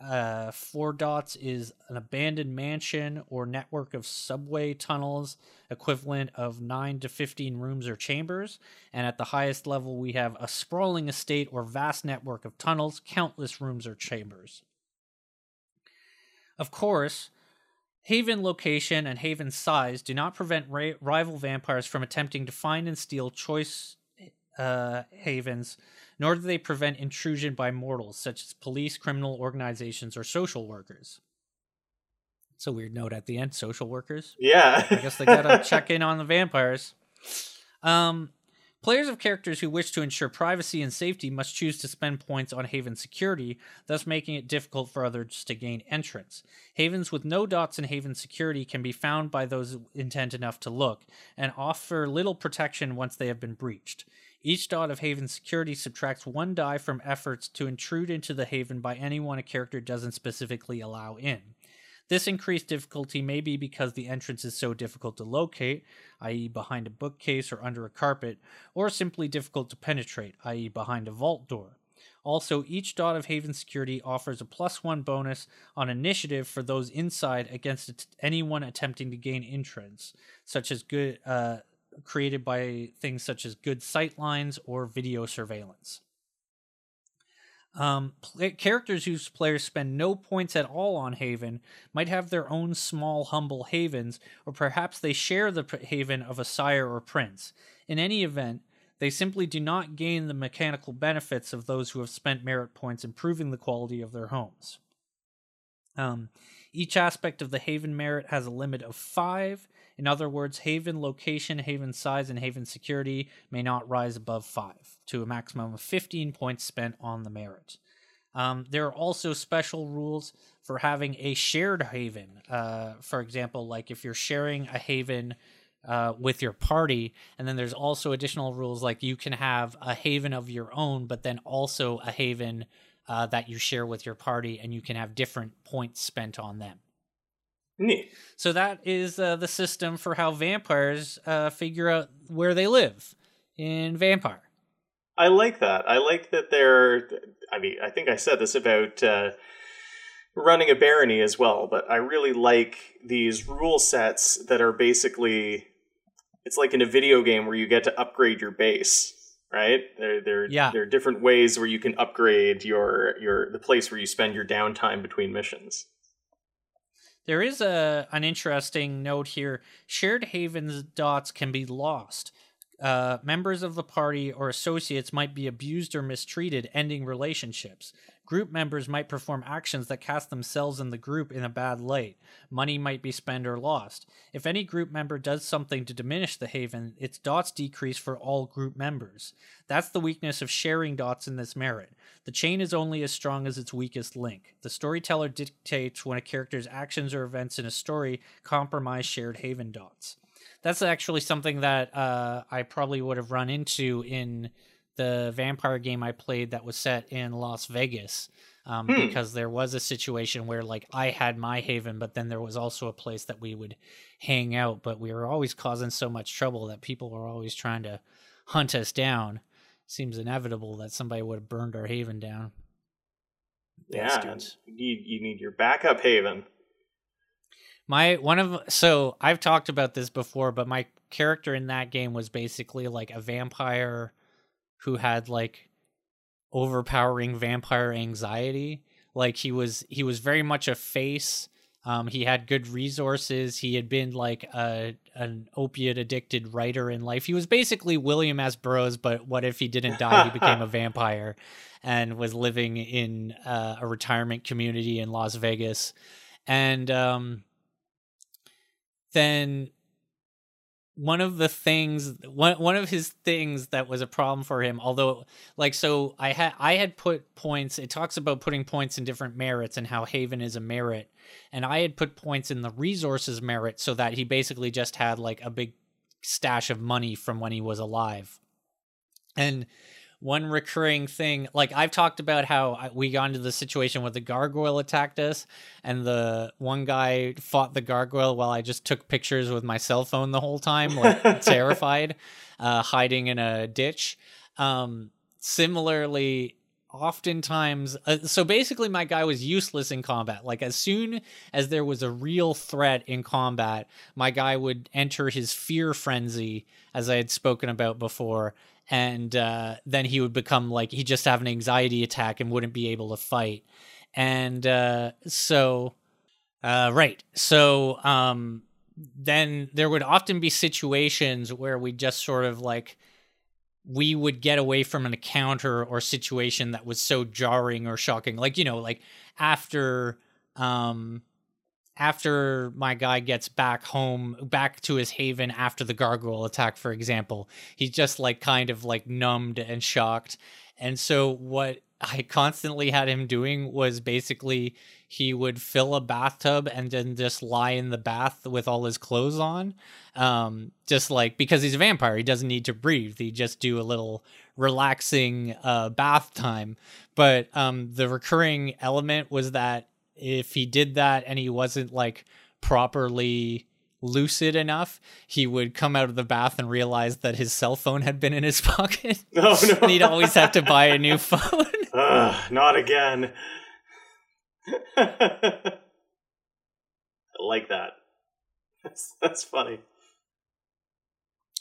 uh, four dots is an abandoned mansion or network of subway tunnels, equivalent of nine to 15 rooms or chambers. And at the highest level, we have a sprawling estate or vast network of tunnels, countless rooms or chambers. Of course, Haven location and haven size do not prevent ra- rival vampires from attempting to find and steal choice uh, havens, nor do they prevent intrusion by mortals, such as police, criminal organizations, or social workers. It's a weird note at the end. Social workers. Yeah. I guess they gotta check in on the vampires. Um, Players of characters who wish to ensure privacy and safety must choose to spend points on Haven security, thus making it difficult for others to gain entrance. Havens with no dots in Haven security can be found by those intent enough to look, and offer little protection once they have been breached. Each dot of Haven security subtracts one die from efforts to intrude into the Haven by anyone a character doesn't specifically allow in. This increased difficulty may be because the entrance is so difficult to locate, i.e., behind a bookcase or under a carpet, or simply difficult to penetrate, i.e., behind a vault door. Also, each dot of Haven security offers a plus one bonus on initiative for those inside against anyone attempting to gain entrance, such as good uh, created by things such as good sight lines or video surveillance. Um, pl- characters whose players spend no points at all on Haven might have their own small, humble havens, or perhaps they share the haven of a sire or prince. In any event, they simply do not gain the mechanical benefits of those who have spent merit points improving the quality of their homes. Um, each aspect of the Haven merit has a limit of five. In other words, Haven location, Haven size, and Haven security may not rise above five, to a maximum of 15 points spent on the merit. Um, there are also special rules for having a shared haven. Uh, for example, like if you're sharing a haven uh, with your party, and then there's also additional rules like you can have a haven of your own, but then also a haven uh, that you share with your party, and you can have different points spent on them. Neat. So that is uh, the system for how vampires uh, figure out where they live in Vampire. I like that. I like that they're. I mean, I think I said this about uh, running a barony as well, but I really like these rule sets that are basically. It's like in a video game where you get to upgrade your base, right? There, there, Yeah. there are different ways where you can upgrade your your the place where you spend your downtime between missions. There is a an interesting note here. Shared havens dots can be lost. Uh, members of the party or associates might be abused or mistreated, ending relationships. Group members might perform actions that cast themselves and the group in a bad light. Money might be spent or lost. If any group member does something to diminish the haven, its dots decrease for all group members. That's the weakness of sharing dots in this merit. The chain is only as strong as its weakest link. The storyteller dictates when a character's actions or events in a story compromise shared haven dots. That's actually something that uh, I probably would have run into in the vampire game I played that was set in Las Vegas. Um, Hmm. because there was a situation where like I had my haven, but then there was also a place that we would hang out, but we were always causing so much trouble that people were always trying to hunt us down. Seems inevitable that somebody would have burned our haven down. Yeah, you need you need your backup haven. My one of so I've talked about this before, but my character in that game was basically like a vampire who had like overpowering vampire anxiety. Like he was he was very much a face. Um, he had good resources. He had been like a an opiate addicted writer in life. He was basically William S. Burroughs, but what if he didn't die? He became a *laughs* vampire and was living in uh, a retirement community in Las Vegas. And um, then one of the things one one of his things that was a problem for him although like so i had i had put points it talks about putting points in different merits and how haven is a merit. And i had put points in the resources merit so that he basically just had like a big stash of money from when he was alive. And one recurring thing like i've talked about how we got into the situation where the gargoyle attacked us and the one guy fought the gargoyle while i just took pictures with my cell phone the whole time like *laughs* terrified uh, hiding in a ditch. Um, similarly oftentimes uh, so basically my guy was useless in combat. Like as soon as there was a real threat in combat my guy would enter his fear frenzy as i had spoken about before and uh, then he would become like he'd just have an anxiety attack and wouldn't be able to fight. And uh, so uh, right. So um, then there would often be situations where we just sort of like we would get away from an encounter or situation that was so jarring or shocking. Like you know like after um after my guy gets back home back to his haven after the gargoyle attack for example he's just like kind of like numbed and shocked. And so what i constantly had him doing was basically he would fill a bathtub and then just lie in the bath with all his clothes on um just like because he's a vampire he doesn't need to breathe he just do a little relaxing uh bath time. But um the recurring element was that if he did that and he wasn't like properly lucid enough he would come out of the bath and realize that his cell phone had been in his *laughs* pocket *laughs* Oh no! and he'd always have to buy a new *laughs* phone Ugh, not again. I like that. That's, that's funny.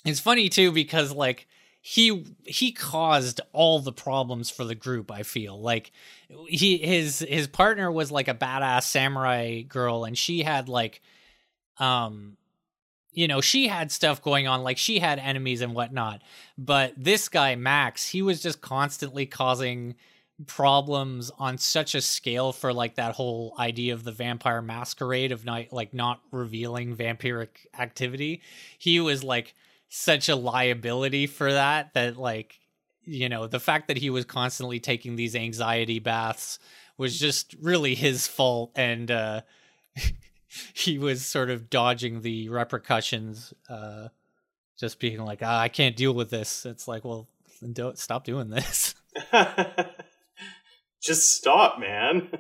It's funny too because like he he caused all the problems for the group, I feel. Like he his his partner was like a badass samurai girl and she had like um you know, she had stuff going on, like she had enemies and whatnot. But this guy, Max, he was just constantly causing problems on such a scale for like that whole idea of the vampire masquerade of not like not revealing vampiric activity. He was like such a liability for that that like you know the fact that he was constantly taking these anxiety baths was just really his fault and uh *laughs* he was sort of dodging the repercussions uh just being like ah, i can't deal with this it's like well don't stop doing this *laughs* Just stop, man. *laughs*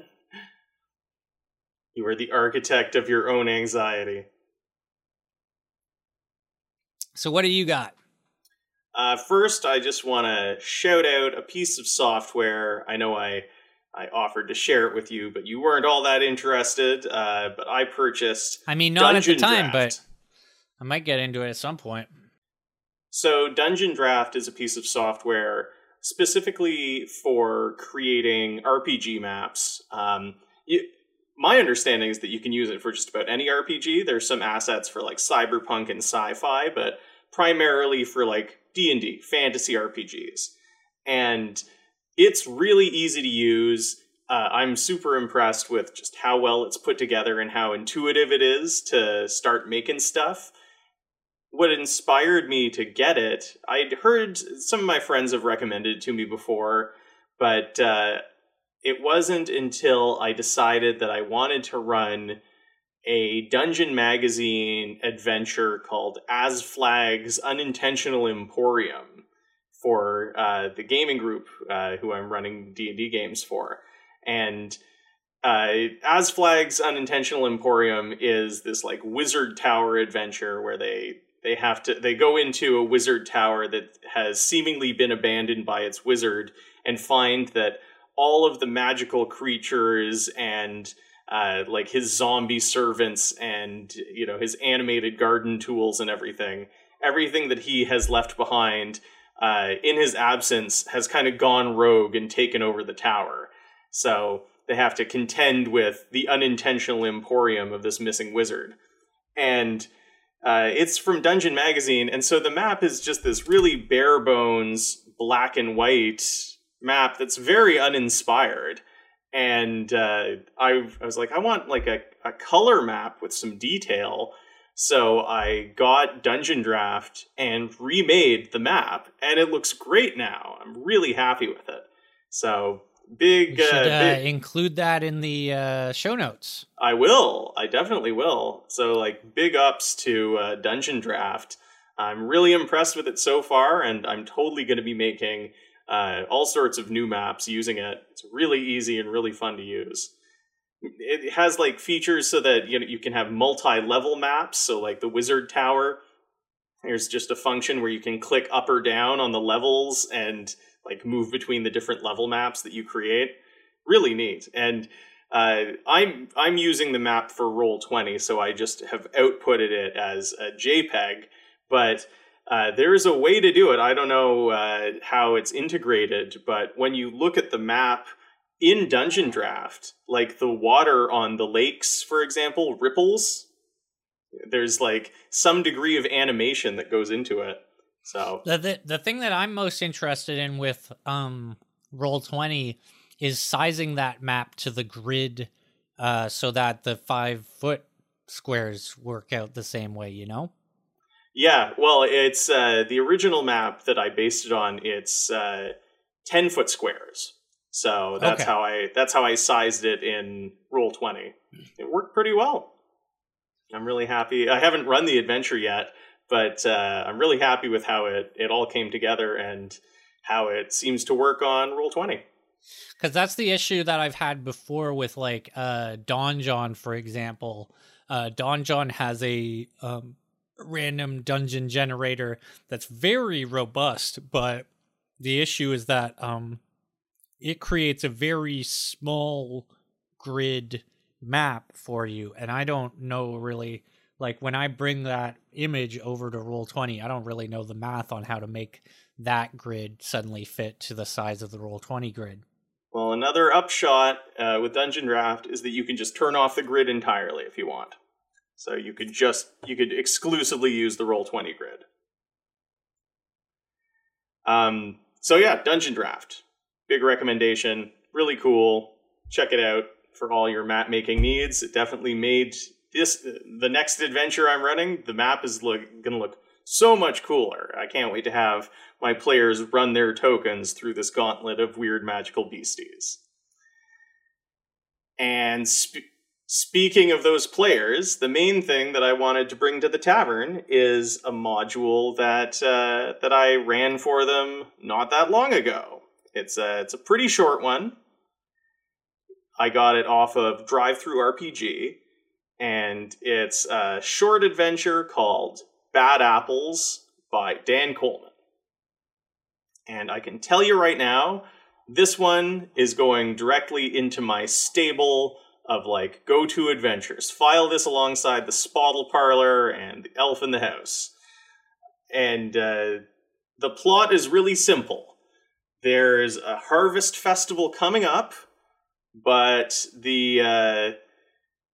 You are the architect of your own anxiety. So what do you got Uh, first, I just want to shout out a piece of software. I know I I offered to share it with you, but you weren't all that interested. Uh, but I purchased i mean not Dungeon at the time Draft. but i might get into it at some point So, Dungeon Draft is a piece of software specifically for creating RPG maps. Um, you, my understanding is that you can use it for just about any RPG. There's some assets for like cyberpunk and sci-fi, but primarily for like D&D, fantasy RPGs. And it's really easy to use. Uh, I'm super impressed with just how well it's put together and how intuitive it is to start making stuff what inspired me to get it, I'd heard some of my friends have recommended it to me before, but uh, it wasn't until I decided that I wanted to run a Dungeon Magazine adventure called Asflag's Unintentional Emporium for uh, the gaming group uh, who I'm running D and D games for, and uh, Asflag's unintentional emporium is this like wizard tower adventure where they they have to they go into a wizard tower that has seemingly been abandoned by its wizard and find that all of the magical creatures and uh, like his zombie servants and you know his animated garden tools and everything. Everything that he has left behind uh, in his absence has kind of gone rogue and taken over the tower. So they have to contend with the unintentional emporium of this missing wizard. And uh, it's from Dungeon Magazine, and so the map is just this really bare bones black and white map that's very uninspired. And uh, I, I was like, I want like a, a color map with some detail. So I got Dungeon Draft and remade the map, and it looks great now. I'm really happy with it. So big, should uh, uh, include that in the uh, show notes. I will. I definitely will. So, like, big ups to uh, Dungeon Draft. I'm really impressed with it so far, and I'm totally going to be making uh, all sorts of new maps using it. It's really easy and really fun to use. It has like features so that you know you can have multi-level maps. So, like the Wizard Tower, there's just a function where you can click up or down on the levels and like move between the different level maps that you create. Really neat. And uh, I'm I'm using the map for Roll Twenty, so I just have outputted it as a JPEG. But uh, there is a way to do it. I don't know uh, how it's integrated, but when you look at the map in Dungeon Draft, like the water on the lakes, for example, ripples. There's like some degree of animation that goes into it. So The, the the thing that I'm most interested in with um roll 20 is sizing that map to the grid uh so that the 5 foot squares work out the same way, you know? Yeah, well, it's uh, the original map that I based it on. It's uh, ten foot squares, so that's Okay. how I that's how I sized it in Roll Twenty. It worked pretty well. I'm really happy. I haven't run the adventure yet, but uh, I'm really happy with how it it all came together and how it seems to work on Roll Twenty. Cuz that's the issue that I've had before with like uh Donjon for example. Uh Donjon has a um random dungeon generator that's very robust, but the issue is that um it creates a very small grid map for you and I don't know really like when I bring that image over to roll 20 I don't really know the math on how to make that grid suddenly fit to the size of the roll 20 grid. Well, another upshot uh, with Dungeon Draft is that you can just turn off the grid entirely if you want. So you could just you could exclusively use the roll twenty grid. Um, so yeah, Dungeon Draft, big recommendation, really cool. Check it out for all your map making needs. It definitely made this the next adventure I'm running. The map is look gonna look so much cooler. I can't wait to have my players run their tokens through this gauntlet of weird magical beasties. And speaking of those players, the main thing that I wanted to bring to the tavern is a module that uh, that I ran for them not that long ago. It's a it's a pretty short one. I got it off of DriveThruRPG, and it's a short adventure called Bad Apples by Dan Coleman. And I can tell you right now, this one is going directly into my stable of like go to adventures. File this alongside the Spottle Parlor and the Elf in the House. And uh, the plot is really simple. There's a harvest festival coming up, but the uh,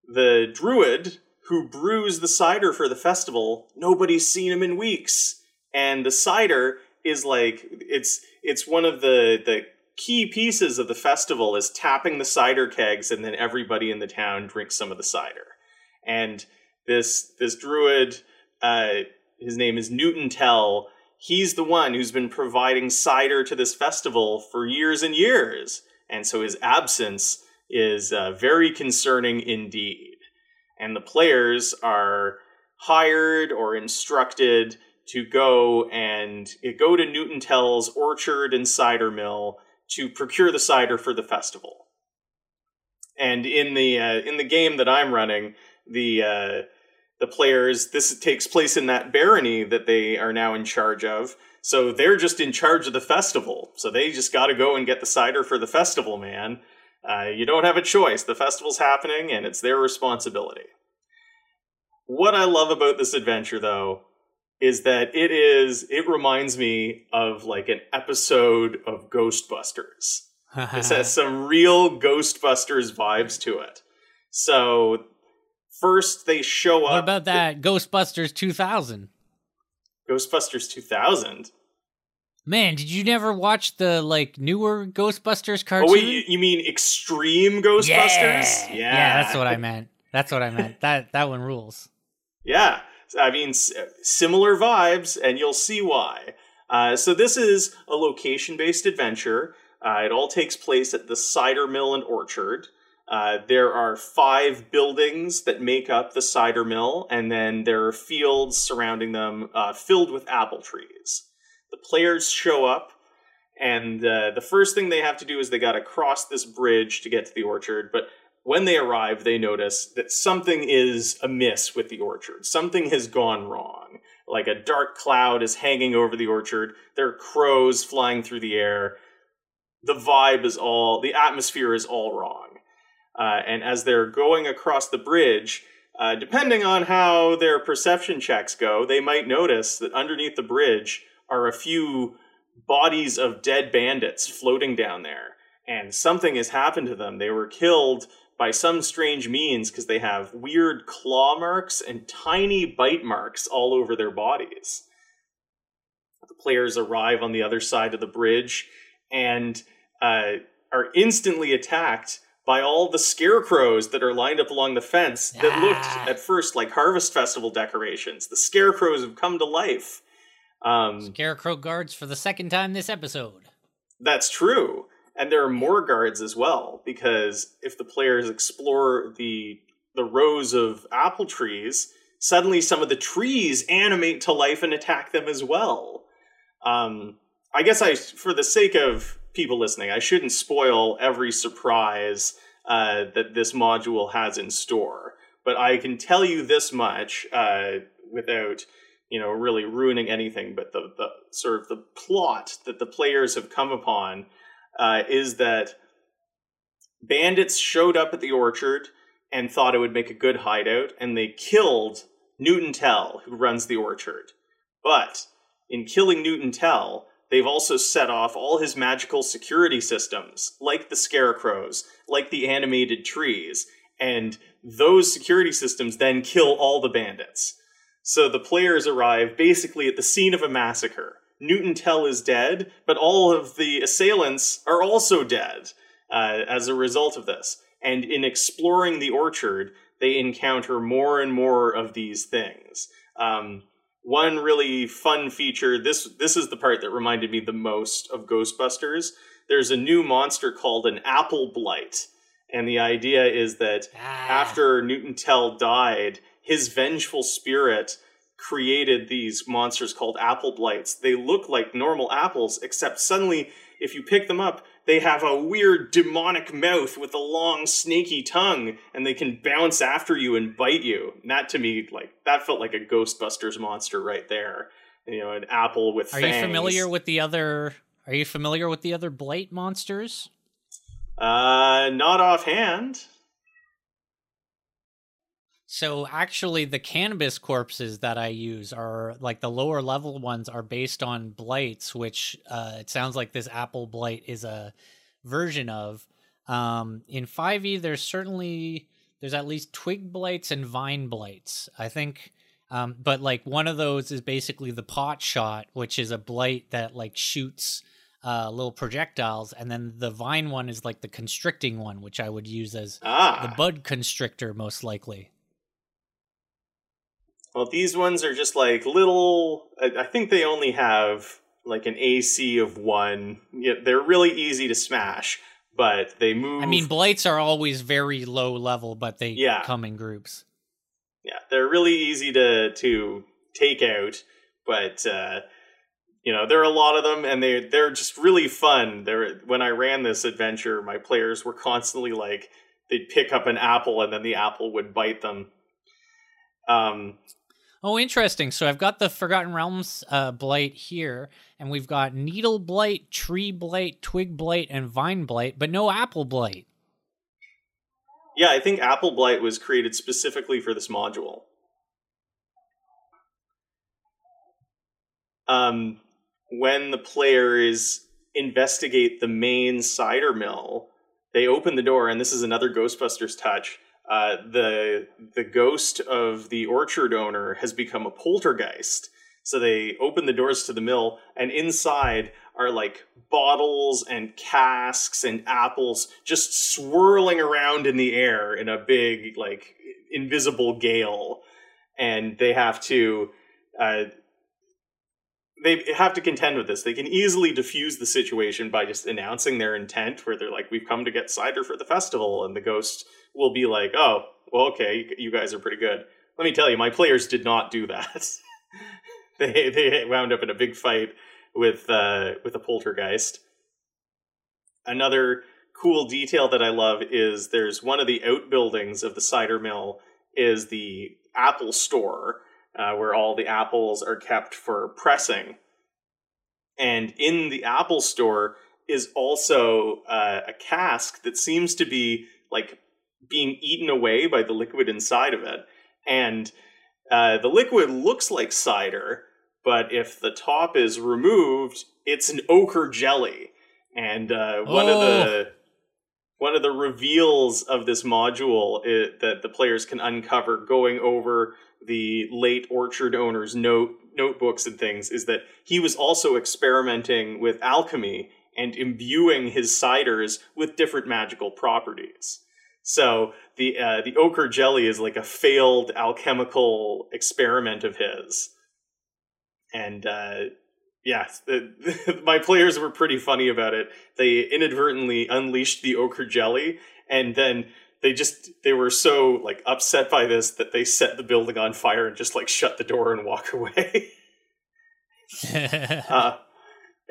the druid who brews the cider for the festival, nobody's seen him in weeks, and the cider is like it's it's one of the the key pieces of the festival is tapping the cider kegs and then everybody in the town drinks some of the cider. And this this druid uh his name is newton tell he's the one who's been providing cider to this festival for years and years. And so his absence is uh, very concerning indeed. And the players are hired or instructed to go and go to Newton Tell's orchard and cider mill to procure the cider for the festival. And in the uh, in the game that I'm running, the uh, the players this takes place in that barony that they are now in charge of. So they're just in charge of the festival. So they just got to go and get the cider for the festival, man. Uh, you don't have a choice. The festival's happening, and it's their responsibility. What I love about this adventure, though, is that it is it reminds me of like an episode of Ghostbusters. this has *laughs* some real Ghostbusters vibes to it. So first they show what up. What about that Ghostbusters 2000? Ghostbusters 2000. Man, did you never watch the like newer Ghostbusters cartoon? Oh wait, you, mean Extreme Ghostbusters? Yeah. yeah, yeah, that's what I meant. That's what I meant. that that one rules. Yeah, I mean similar vibes, and you'll see why. Uh, so this is a location-based adventure. Uh, it all takes place at the cider mill and orchard. Uh, there are five buildings that make up the cider mill, and then there are fields surrounding them uh, filled with apple trees. The players show up, and uh, the first thing they have to do is they got to cross this bridge to get to the orchard. But when they arrive, they notice that something is amiss with the orchard. Something has gone wrong. Like a dark cloud is hanging over the orchard. There are crows flying through the air. The vibe is all, the atmosphere is all wrong. Uh, and as they're going across the bridge, uh, depending on how their perception checks go, they might notice that underneath the bridge are a few bodies of dead bandits floating down there. And something has happened to them. They were killed by some strange means because they have weird claw marks and tiny bite marks all over their bodies. The players arrive on the other side of the bridge and uh, are instantly attacked by all the scarecrows that are lined up along the fence that ah. looked at first like harvest festival decorations. The scarecrows have come to life. Um, Scarecrow guards for the second time this episode. That's true. And there are more guards as well, because if the players explore the the rows of apple trees, suddenly some of the trees animate to life and attack them as well. Um, I guess I, for the sake of people listening, I shouldn't spoil every surprise uh, that this module has in store. But I can tell you this much uh, without, you know, really ruining anything. But the, the sort of the plot that the players have come upon uh, is that bandits showed up at the orchard and thought it would make a good hideout, and they killed Newton Tell, who runs the orchard. But in killing Newton Tell, They've also set off all his magical security systems, like the scarecrows, like the animated trees, and those security systems then kill all the bandits. So the players arrive basically at the scene of a massacre. Newton Tell is dead, but all of the assailants are also dead uh, as a result of this. And in exploring the orchard, they encounter more and more of these things. Um, one really fun feature this this is the part that reminded me the most of ghostbusters there's a new monster called an apple blight and the idea is that ah. after newton tell died his vengeful spirit created these monsters called apple blights. They look like normal apples except suddenly if you pick them up they have a weird demonic mouth with a long snaky tongue and they can bounce after you and bite you. And that to me like that felt like a ghostbusters monster right there. You know an apple with are fangs. you familiar with the other are you familiar with the other blight monsters? Uh not offhand so actually, the cannabis corpses that I use are like the lower level ones are based on blights, which uh, it sounds like this apple blight is a version of. Um, in 5e, there's certainly there's at least twig blights and vine blights. I think, um, but like one of those is basically the pot shot, which is a blight that like shoots uh, little projectiles, and then the vine one is like the constricting one, which I would use as ah. the bud constrictor most likely. Well, these ones are just like little. I think they only have like an AC of one. Yeah, they're really easy to smash, but they move. I mean, blights are always very low level, but they yeah. come in groups. Yeah, they're really easy to to take out, but uh, you know there are a lot of them, and they they're just really fun. There, when I ran this adventure, my players were constantly like they'd pick up an apple, and then the apple would bite them. Um, Oh, interesting. So I've got the Forgotten Realms uh, blight here, and we've got needle blight, tree blight, twig blight, and vine blight, but no apple blight. Yeah, I think apple blight was created specifically for this module. Um, when the players investigate the main cider mill, they open the door, and this is another Ghostbusters touch uh, the the ghost of the orchard owner has become a poltergeist. So they open the doors to the mill, and inside are like bottles and casks and apples just swirling around in the air in a big like invisible gale, and they have to. Uh, they have to contend with this. They can easily diffuse the situation by just announcing their intent, where they're like, "We've come to get cider for the festival," and the ghost will be like, "Oh, well, okay, you guys are pretty good." Let me tell you, my players did not do that. *laughs* they they wound up in a big fight with uh, with a poltergeist. Another cool detail that I love is there's one of the outbuildings of the cider mill is the apple store uh, where all the apples are kept for pressing. And in the Apple Store is also uh, a cask that seems to be like being eaten away by the liquid inside of it. And uh, the liquid looks like cider, but if the top is removed, it's an ochre jelly. And uh, one oh. of the oh. one of the reveals of this module is, that the players can uncover going over the late orchard owner's note notebooks and things is that he was also experimenting with alchemy and imbuing his ciders with different magical properties. So the uh, the ochre jelly is like a failed alchemical experiment of his, and uh, yeah, the, *laughs* my players were pretty funny about it. They inadvertently unleashed the ochre jelly, and then they just they were so like upset by this that they set the building on fire and just like shut the door and walk *laughs* away. *laughs* uh,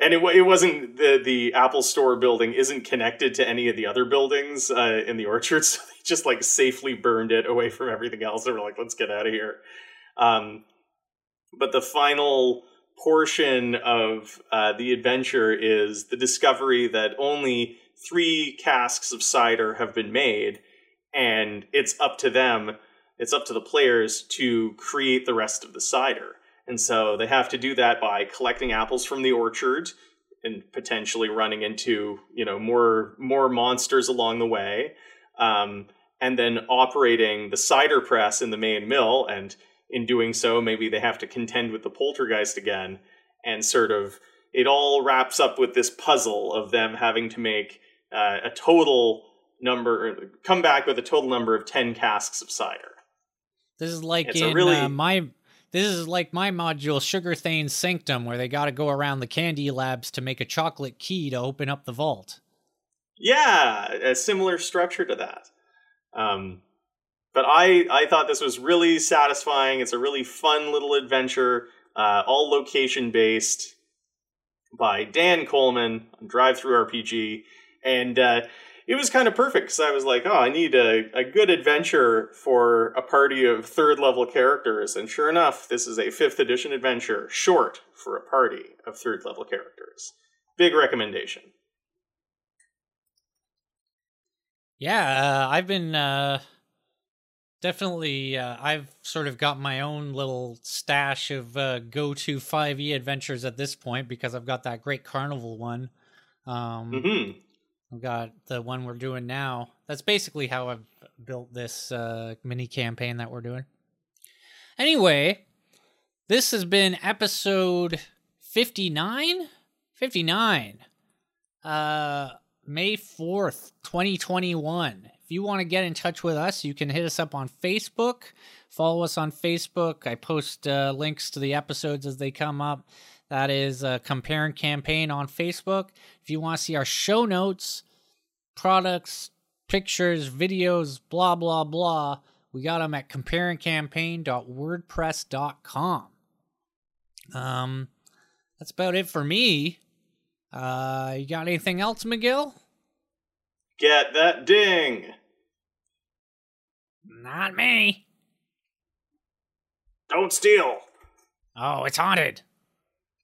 and it it wasn't the the Apple Store building isn't connected to any of the other buildings uh, in the orchard, *laughs* so they just like safely burned it away from everything else. They were like, "Let's get out of here." Um, but the final portion of uh, the adventure is the discovery that only three casks of cider have been made, and it's up to them, it's up to the players to create the rest of the cider. And so they have to do that by collecting apples from the orchard and potentially running into you know more more monsters along the way, um, and then operating the cider press in the main mill. And in doing so, maybe they have to contend with the poltergeist again, and sort of it all wraps up with this puzzle of them having to make uh, a total number come back with a total number of 10 casks of cider. This is like it's in really... uh, my this is like my module sugar thane sanctum where they got to go around the candy labs to make a chocolate key to open up the vault. Yeah a similar structure to that. Um, but i i thought this was really satisfying. It's a really fun little adventure uh, all location based by dan coleman on DriveThruRPG. and uh, it was kind of perfect because I was like, oh, I need a, a good adventure for a party of third level characters. And sure enough, this is a fifth edition adventure, short for a party of third level characters. Big recommendation. Yeah, uh, I've been uh, definitely, uh, I've sort of got my own little stash of uh, go to 5e adventures at this point because I've got that great carnival one. Um, mm-hmm I've got the one we're doing now. That's basically how I've built this uh, mini campaign that we're doing. Anyway, this has been episode 59? 59. Uh, May 4th, 2021. If you want to get in touch with us, you can hit us up on Facebook. Follow us on Facebook. I post uh, links to the episodes as they come up. That is a Compare and Campaign on Facebook. If you want to see our show notes, products, pictures, videos, blah, blah, blah, we got them at comparingcampaign.wordpress.com. Um, that's about it for me. Uh, you got anything else, McGill? Get that ding! Not me. Don't steal. Oh, it's haunted.